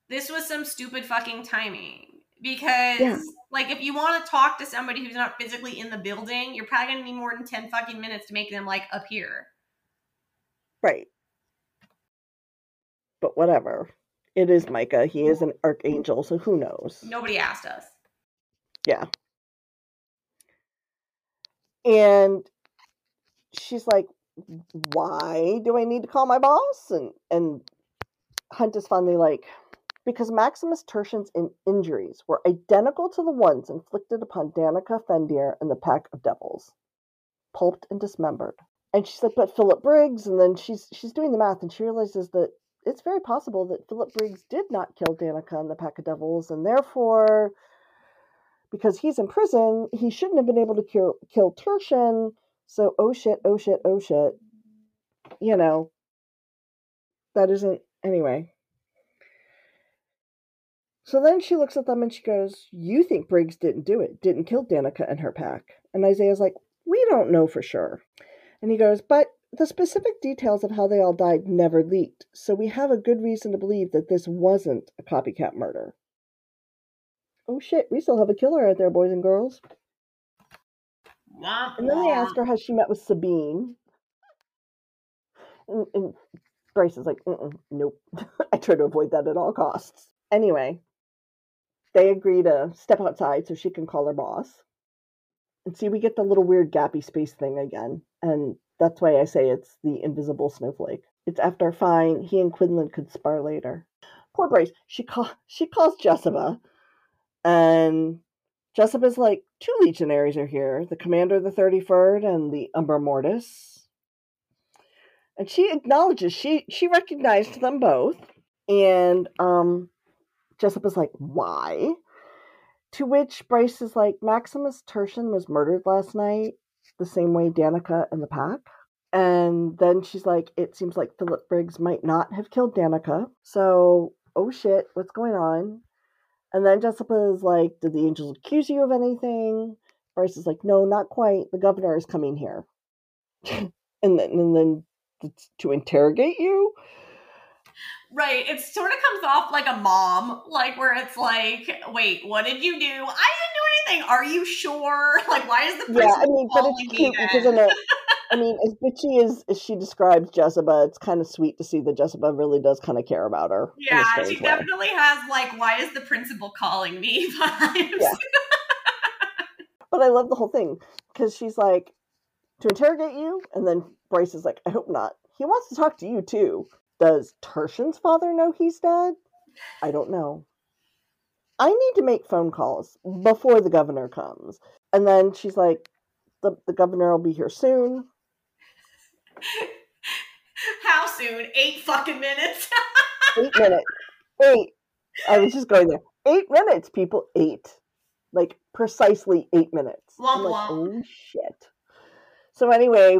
B: this was some stupid fucking timing. Because, yeah. like, if you want to talk to somebody who's not physically in the building, you're probably going to need more than 10 fucking minutes to make them, like, appear.
A: Right. But whatever. It is Micah. He is an archangel, so who knows?
B: Nobody asked us.
A: Yeah. And she's like, "Why do I need to call my boss?" And and Hunt is finally like, "Because Maximus Tertian's in injuries were identical to the ones inflicted upon Danika Fendyr and the Pack of Devils, pulped and dismembered." And she's like, "But Philip Briggs," and then she's she's doing the math, and she realizes that it's very possible that Philip Briggs did not kill Danika and the Pack of Devils, and therefore, because he's in prison, he shouldn't have been able to kill, kill Tertian. So, oh shit, oh shit, oh shit. You know, that isn't. Anyway. So then she looks at them and she goes, You think Briggs didn't do it, didn't kill Danika and her pack? And Isaiah's like, We don't know for sure. And he goes, But the specific details of how they all died never leaked, so we have a good reason to believe that this wasn't a copycat murder. Oh shit, we still have a killer out there, boys and girls. And then they ask her, has she met with Sabine? And, and Bryce is like, nope. I try to avoid that at all costs. Anyway, they agree to step outside so she can call her boss. And see, we get the little weird gappy space thing again. And that's why I say it's the invisible snowflake. It's after fine, he and Quinlan could spar later. Poor Grace. She call she calls Jessica, and Jessica's like, two legionaries are here, the commander of the 33rd and the Umbra Mortis. And she acknowledges she she recognized them both. And um Jessica's like, why? To which Bryce is like, Maximus Tertian was murdered last night, the same way Danika and the pack. And then she's like, it seems like Philip Briggs might not have killed Danika. So, oh shit, what's going on? And then Jessica is like, did the angels accuse you of anything? Bryce is like, no, not quite. The governor is coming here. and then, and then to interrogate you?
B: Right. It sort of comes off like a mom, like where it's like, wait, what did you do? I didn't do anything. Are you sure? Like, why is the
A: yeah? I mean, but it's cute because in a, I mean, as bitchy as, as she describes Jessica, it's kind of sweet to see that Jessica really does kind of care about her.
B: Yeah, she way. definitely has like, why is the principal calling me? yeah.
A: but I love the whole thing because she's like, to interrogate you, and then Bryce is like, I hope not. He wants to talk to you too. Does Tertian's father know he's dead? I don't know. I need to make phone calls before the governor comes. And then she's like, the, the governor will be here soon.
B: How soon? Eight fucking minutes.
A: Eight minutes. Eight. I was just going there. Eight minutes, people. Eight. Like precisely eight minutes.
B: Womp,
A: I'm like, oh shit. So anyway,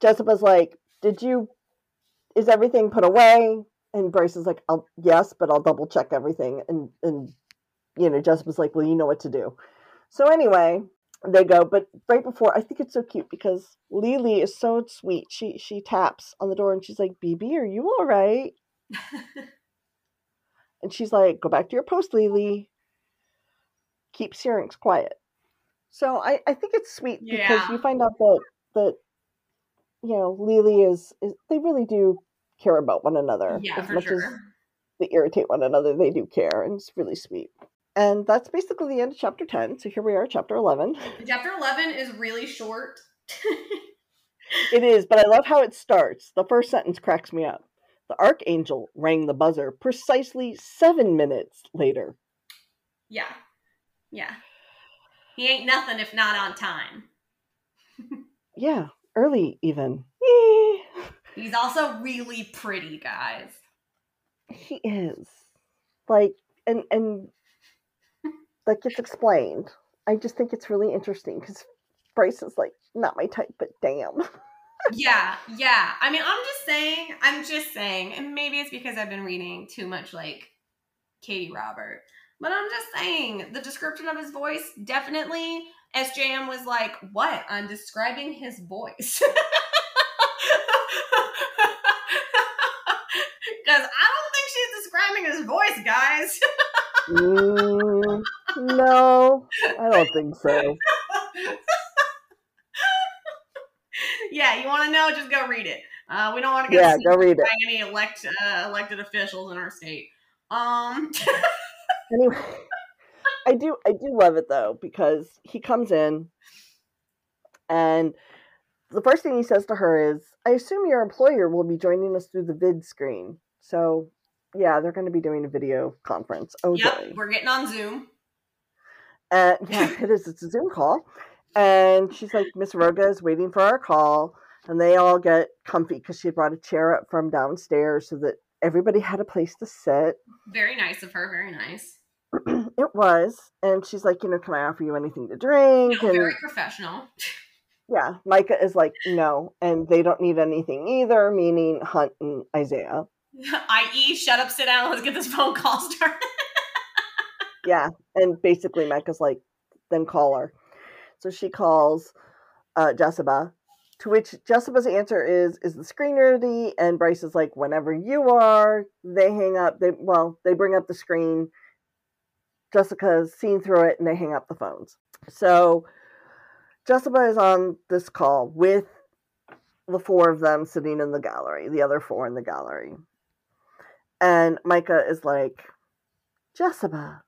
A: Jessica's like, Did you is everything put away? And Bryce is like, I'll yes, but I'll double check everything. And and you know, Jess was like, Well, you know what to do. So anyway, they go, but right before I think it's so cute because Lily is so sweet. She she taps on the door and she's like, BB, are you all right? and she's like, Go back to your post, Lily. Keep Syrinx quiet. So I, I think it's sweet
B: yeah.
A: because you find out that that you know, Lily is, is they really do care about one another.
B: Yeah, as much sure. as
A: they irritate one another, they do care, and it's really sweet. And that's basically the end of chapter 10. So here we are, chapter 11.
B: Chapter 11 is really short.
A: it is, but I love how it starts. The first sentence cracks me up. The archangel rang the buzzer precisely seven minutes later.
B: Yeah. Yeah. He ain't nothing if not on time.
A: yeah early even.
B: He's also really pretty, guys.
A: He is. Like and and that gets explained. I just think it's really interesting because Bryce is like not my type, but damn.
B: yeah, yeah. I mean, I'm just saying. I'm just saying, and maybe it's because I've been reading too much like Katee Robert, but I'm just saying the description of his voice definitely SJM was like, What? I'm describing his voice. Because I don't think she's describing his voice, guys.
A: Mm, no, I don't think so.
B: yeah, you want to know? Just go read it. Uh, we don't want to get
A: yeah, go read it.
B: any elect uh, elected officials in our state. Um.
A: anyway, I do I do love it though because he comes in and the first thing he says to her is, "I assume your employer will be joining us through the vid screen." So, yeah, they're going to be doing a video conference. Oh,
B: yep, joy. we're getting on Zoom.
A: And yeah, it is. It's a Zoom call, and she's like, "Miss Roga is waiting for our call." And they all get comfy because she brought a chair up from downstairs so that everybody had a place to sit.
B: Very nice of her. Very nice.
A: it was. And she's like, you know, can I offer you anything to drink?
B: No,
A: and,
B: very professional.
A: Yeah. Micah is like, no. And they don't need anything either, meaning Hunt and Isaiah.
B: I.e., shut up, sit down, let's get this phone call started.
A: yeah. And basically, Micah's like, then call her. So she calls uh, Jessica, to which Jessica's answer is, is the screen ready? And Bryce is like, whenever you are. They hang up. They Well, they bring up the screen Jessica's seen through it and they hang up the phones. So Jessica is on this call with the four of them sitting in the gallery, the other four in the gallery. And Micah is like, Jessica.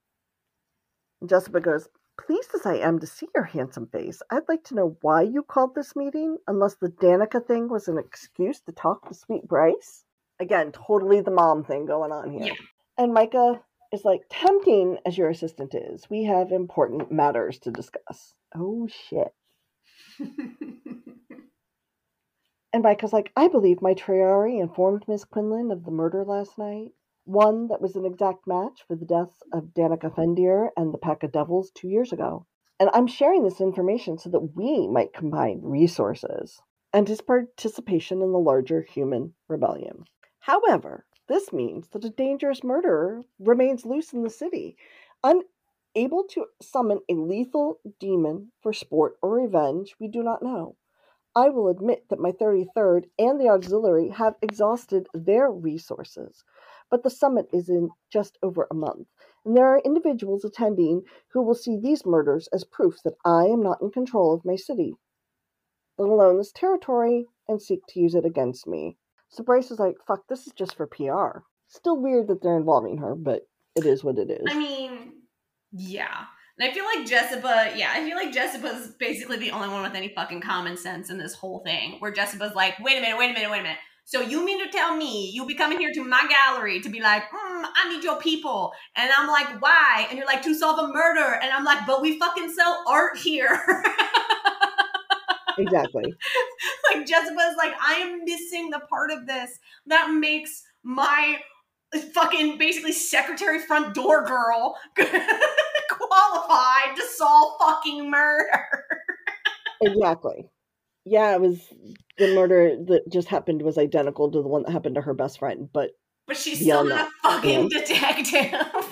A: Jessica goes, Pleased as I am to see your handsome face, I'd like to know why you called this meeting, unless the Danika thing was an excuse to talk to sweet Bryce. Again, totally the mom thing going on here.
B: Yeah.
A: And Micah is like, tempting as your assistant is, we have important matters to discuss. Oh shit. And Micah's like, I believe my triarii informed Miss Quinlan of the murder last night. One that was an exact match for the deaths of Danika Fendyr and the Pack of Devils two years ago. And I'm sharing this information so that we might combine resources and his participation in the larger human rebellion. However, this means that a dangerous murderer remains loose in the city, unable to summon a lethal demon for sport or revenge we do not know. I will admit that my 33rd and the auxiliary have exhausted their resources, but the summit is in just over a month, and there are individuals attending who will see these murders as proof that I am not in control of my city, let alone this territory, and seek to use it against me. So Bryce is like, fuck, this is just for PR. Still weird that they're involving her, but it is what it is.
B: I mean, yeah. And I feel like Jessica, yeah, I feel like Jessica's basically the only one with any fucking common sense in this whole thing. Where Jessica's like, wait a minute, wait a minute, wait a minute. So you mean to tell me you'll be coming here to my gallery to be like, mm, I need your people. And I'm like, why? And you're like, to solve a murder. And I'm like, but we fucking sell art here.
A: exactly.
B: like Jessica's like, I am missing the part of this that makes my fucking basically secretary front door girl qualified to solve fucking murder.
A: exactly. Yeah, it was the murder that just happened was identical to the one that happened to her best friend, but
B: but she's still not a fucking
A: yeah.
B: detective.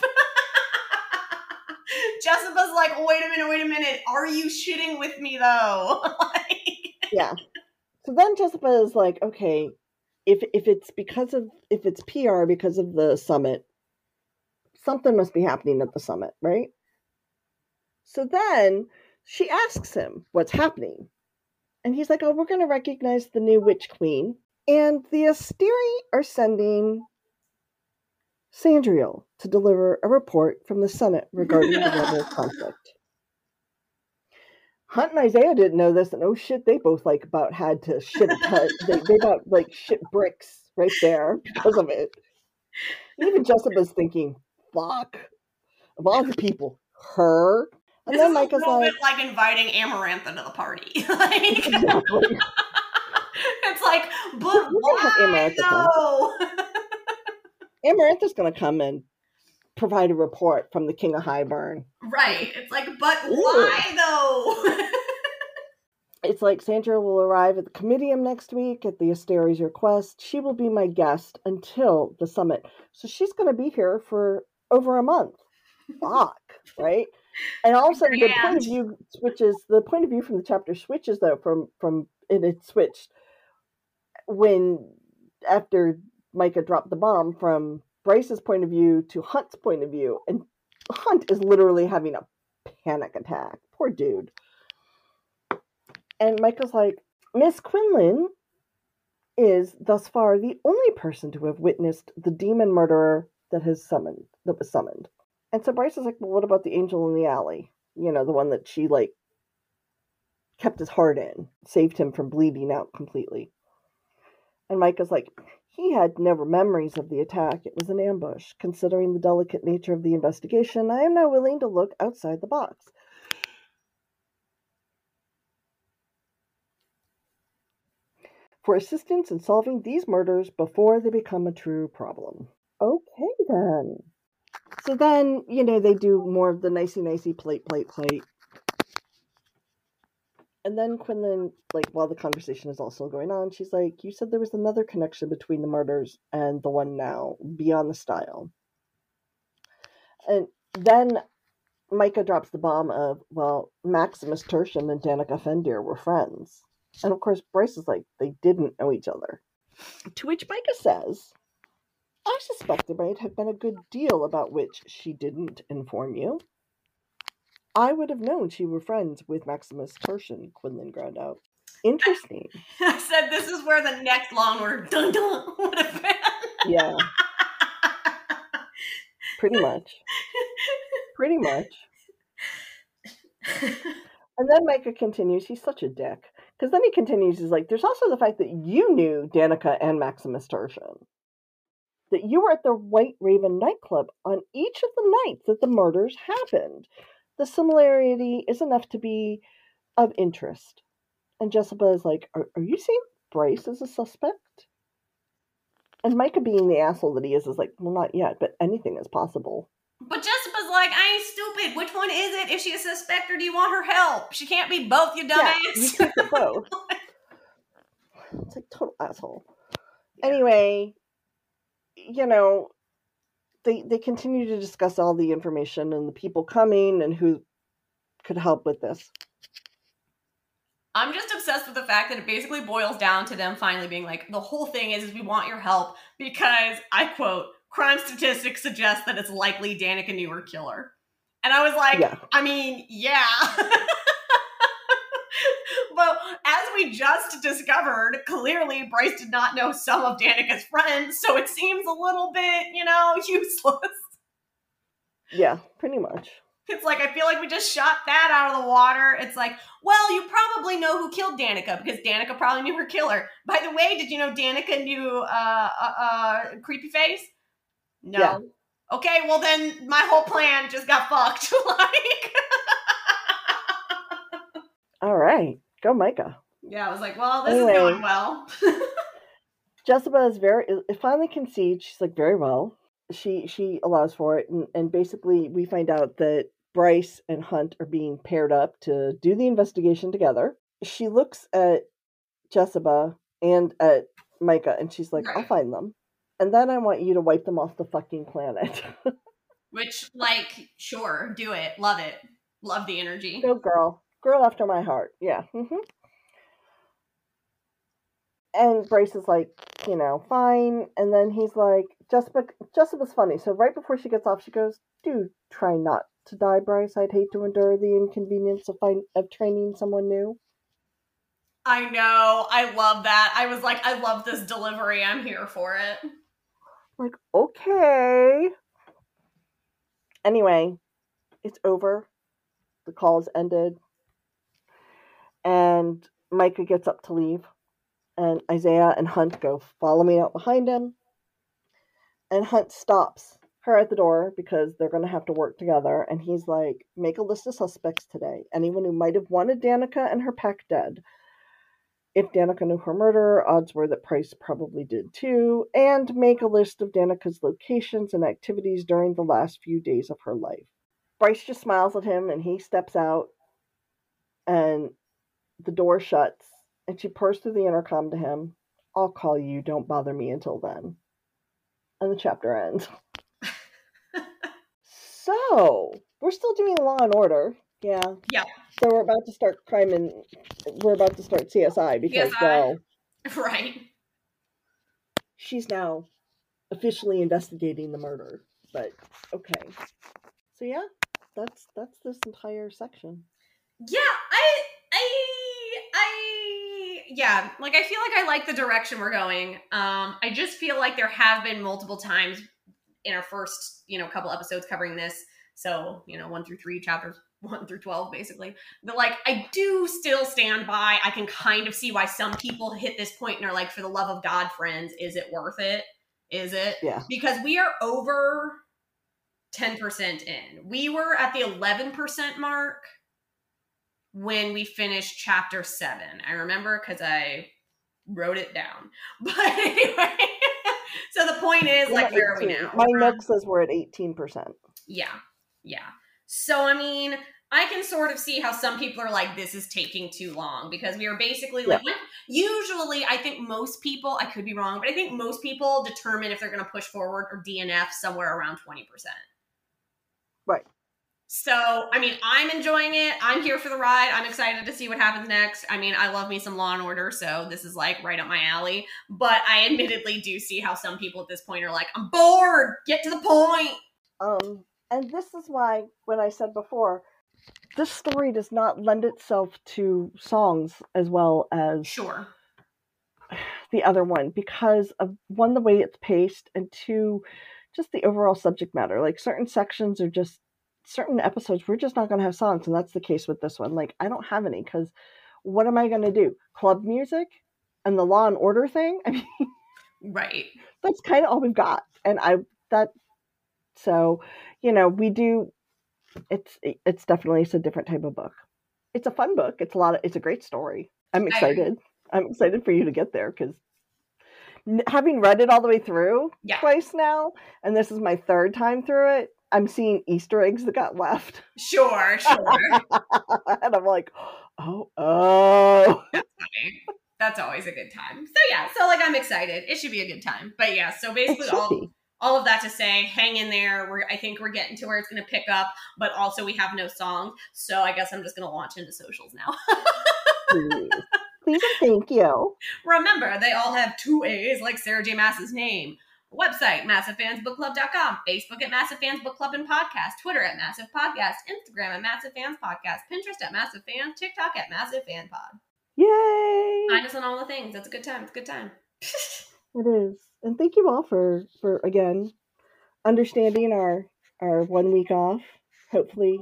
B: Jessica's like, wait a minute, wait a minute. Are you shitting with me though? like,
A: yeah. So then Jessica is like, okay, if if it's because of if it's PR because of the summit, something must be happening at the summit, right? So then she asks him what's happening. And he's like, Oh, we're gonna recognize the new witch queen. And the Asteri are sending Sandriel to deliver a report from the Senate regarding the rebel conflict. Hunt and Isaiah didn't know this, and oh shit, they both like about had to shit a ton. they they about like shit bricks right there because of it. Even Jessica's thinking, "Fuck!" Of all the people, her. And
B: this
A: then
B: is a little
A: like,
B: bit like inviting Amarantha to the party. like,
A: exactly.
B: it's like, but
A: We're gonna have
B: why
A: Amarantha
B: though?
A: Amarantha's gonna come and provide a report from the King of Hybern.
B: right. It's like, but
A: Ooh.
B: why though?
A: It's like Sandra will arrive at the comitium next week at the Asteri's request. She will be my guest until the summit. So she's going to be here for over a month. Fuck, right? And all of a sudden, the point of view switches. The point of view from the chapter switches though from from and it switched when after Micah dropped the bomb from Bryce's point of view to Hunt's point of view, and Hunt is literally having a panic attack. Poor dude. And Michael's like, Miss Quinlan is thus far the only person to have witnessed the demon murderer that has summoned that was summoned. And so Bryce is like, Well, what about the angel in the alley? You know, the one that she like kept his heart in, saved him from bleeding out completely. And Mike Micah's like, he had never memories of the attack. It was an ambush. Considering the delicate nature of the investigation, I am now willing to look outside the box. for assistance in solving these murders before they become a true problem. Okay, then. So then, you know, they do more of the nicey nicey plate, plate, plate. And then Quinlan, like, while the conversation is also going on, she's like, You said there was another connection between the murders and the one now, beyond the style. And then Micah drops the bomb of, Well, Maximus Tertian and Danika Fendyr were friends. And of course, Bryce is like, they didn't know each other. To which Micah says, I suspect there might have been a good deal about which she didn't inform you. I would have known she were friends with Maximus Tertian, Quinlan ground out. Interesting.
B: I said this is where the next long word dun dun would have been.
A: Yeah, pretty much. Pretty much. And then Micah continues, he's such a dick. Because then he continues, he's like, there's also the fact that you knew Danika and Maximus Tertian. That you were at the White Raven nightclub on each of the nights that the murders happened. The similarity is enough to be of interest. And Jessica is like, Are, are you saying Bryce is a suspect? And Micah, being the asshole that he is, is like, Well, not yet, but anything is possible.
B: But Jessica's like, I ain't stupid. Which one is it? Is she a suspect or do you want her help? She can't be both, you
A: Yeah,
B: dumbass.
A: do both. It's like total asshole. Anyway, you know, they they continue to discuss all the information and the people coming and who could help with this.
B: I'm just obsessed with the fact that it basically boils down to them finally being like, the whole thing is, is we want your help because I quote, crime statistics suggest that it's likely Danika knew her killer. And I was like,
A: Yeah.
B: I mean, yeah. but as we just discovered, clearly Bryce did not know some of Danika's friends, so it seems a little bit, you know, useless.
A: Yeah, pretty much.
B: It's like I feel like we just shot that out of the water. It's like, well, you probably know who killed Danika because Danika probably knew her killer. By the way, did you know Danika knew uh uh, uh creepy face? No.
A: Yeah.
B: Okay, well then my whole plan just got fucked. like
A: All right, go Micah.
B: Yeah, I was like, well, this
A: Anyway.
B: is going well.
A: Jessica is very it finally concedes. She's like, very well. She she allows for it, and, and basically we find out that Bryce and Hunt are being paired up to do the investigation together. She looks at Jessica and at Micah, and she's like, I'll find them. And then I want you to wipe them off the fucking planet.
B: Which, like, sure, do it. Love it. Love the energy.
A: Go girl. Girl after my heart. Yeah. hmm And Bryce is like, you know, fine. And then he's like, Jessica, Jessica's funny. So right before she gets off, she goes, do try not to die, Bryce. I'd hate to endure the inconvenience of, find, of training someone new.
B: I know. I love that. I was like, I love this delivery. I'm here for it.
A: like, okay. Anyway, it's over. The call's ended. And Micah gets up to leave. And Isaiah and Hunt go following out behind him. And Hunt stops her at the door because they're going to have to work together. And he's like, make a list of suspects today. Anyone who might have wanted Danika and her pack dead. If Danika knew her murderer, odds were that Bryce probably did too. And make a list of Danika's locations and activities during the last few days of her life. Bryce just smiles at him and he steps out. And the door shuts. And she purrs through the intercom to him. I'll call you. Don't bother me until then. And the chapter ends. so, we're still doing Law and Order. Yeah.
B: Yeah.
A: So we're about to start crime and we're about to start CSI because
B: CSI.
A: well,
B: Right.
A: she's now officially investigating the murder. But okay. So yeah, that's that's this entire section.
B: Yeah, I, yeah. Like, I feel like I like the direction we're going. Um, I just feel like there have been multiple times in our first, you know, couple episodes covering this. So, you know, one through three chapters, one through twelve, basically. But like, I do still stand by. I can kind of see why some people hit this point and are like, "For the love of God, friends, is it worth it? Is it?"
A: Yeah.
B: because we are over 10% in. We were at the 11% mark when we finished chapter 7. I remember cuz I wrote it down. But anyway, so the point is like where are we now?
A: My
B: We're
A: says we're at eighteen percent.
B: yeah. Yeah. So I mean, I can sort of see how some people are like, this is taking too long because we are basically like, usually, I think most people, I could be wrong, but I think most people determine if they're going to push forward or DNF somewhere around 20%. So, I mean, I'm enjoying it. I'm here for the ride. I'm excited to see what happens next. I mean, I love me some Law and Order, so this is like right up my alley. But I admittedly do see how some people at this point are like, I'm bored. Get to the point.
A: Um, and this is why when I said before, this story does not lend itself to songs as well as
B: Sure.
A: the other one because of one the way it's paced and two just the overall subject matter like certain sections are just certain episodes we're just not going to have songs and that's the case with this one like i don't have any because what am i going to do? Club music and the law and order thing? I mean
B: Right.
A: that's kind of all we've got and i that so you know we do it's it's definitely it's a different type of book. It's a fun book it's a lot of it's a great story. I'm excited. I'm excited for you to get there because having read it all the way through
B: Yeah.
A: twice now and this is my third time through it i'm seeing easter eggs that got left
B: Sure, sure.
A: and i'm like oh oh
B: funny. That's always a good time. So yeah, so like I'm excited. It should be a good time. But yeah, so basically all
A: be.
B: all of that to say, hang in there. We're I think we're getting to where it's gonna pick up, but also we have no songs. So I guess I'm just gonna launch into socials now.
A: please please and thank you
B: Remember, they all have two A's like Sarah J. Maas's name. Website, maasivefansbookclub.com. Facebook at Maasive Fans Book Club and Podcast. Twitter at Maasive Podcast. Instagram at Maasive Fans Podcast. Pinterest at Maasive Fans. TikTok at Maasive Fan Pod.
A: yay
B: Find us on all the things. That's a good time. It's a good time.
A: It is, and thank you all for for again understanding our our one week off. Hopefully,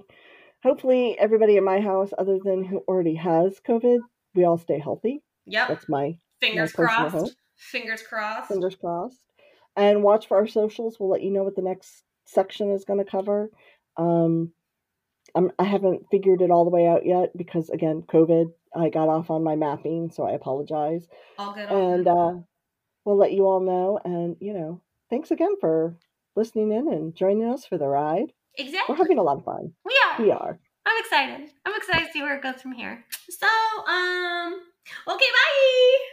A: hopefully everybody in my house, other than who already has COVID, we all stay healthy.
B: Yep.
A: That's my
B: Fingers
A: my
B: crossed.
A: hope.
B: Fingers crossed.
A: fingers crossed. And watch for our socials. We'll let you know what the next section is going to cover. Um, I'm, I haven't figured it all the way out yet because again, COVID. I got off on my mapping, so I apologize.
B: All good.
A: And uh, we'll let you all know. And you know, thanks again for listening in and joining us for the ride.
B: exactly.
A: We're having a lot of fun.
B: we are.
A: We are.
B: I'm excited. I'm excited to see where it goes from here. So, um, okay, bye.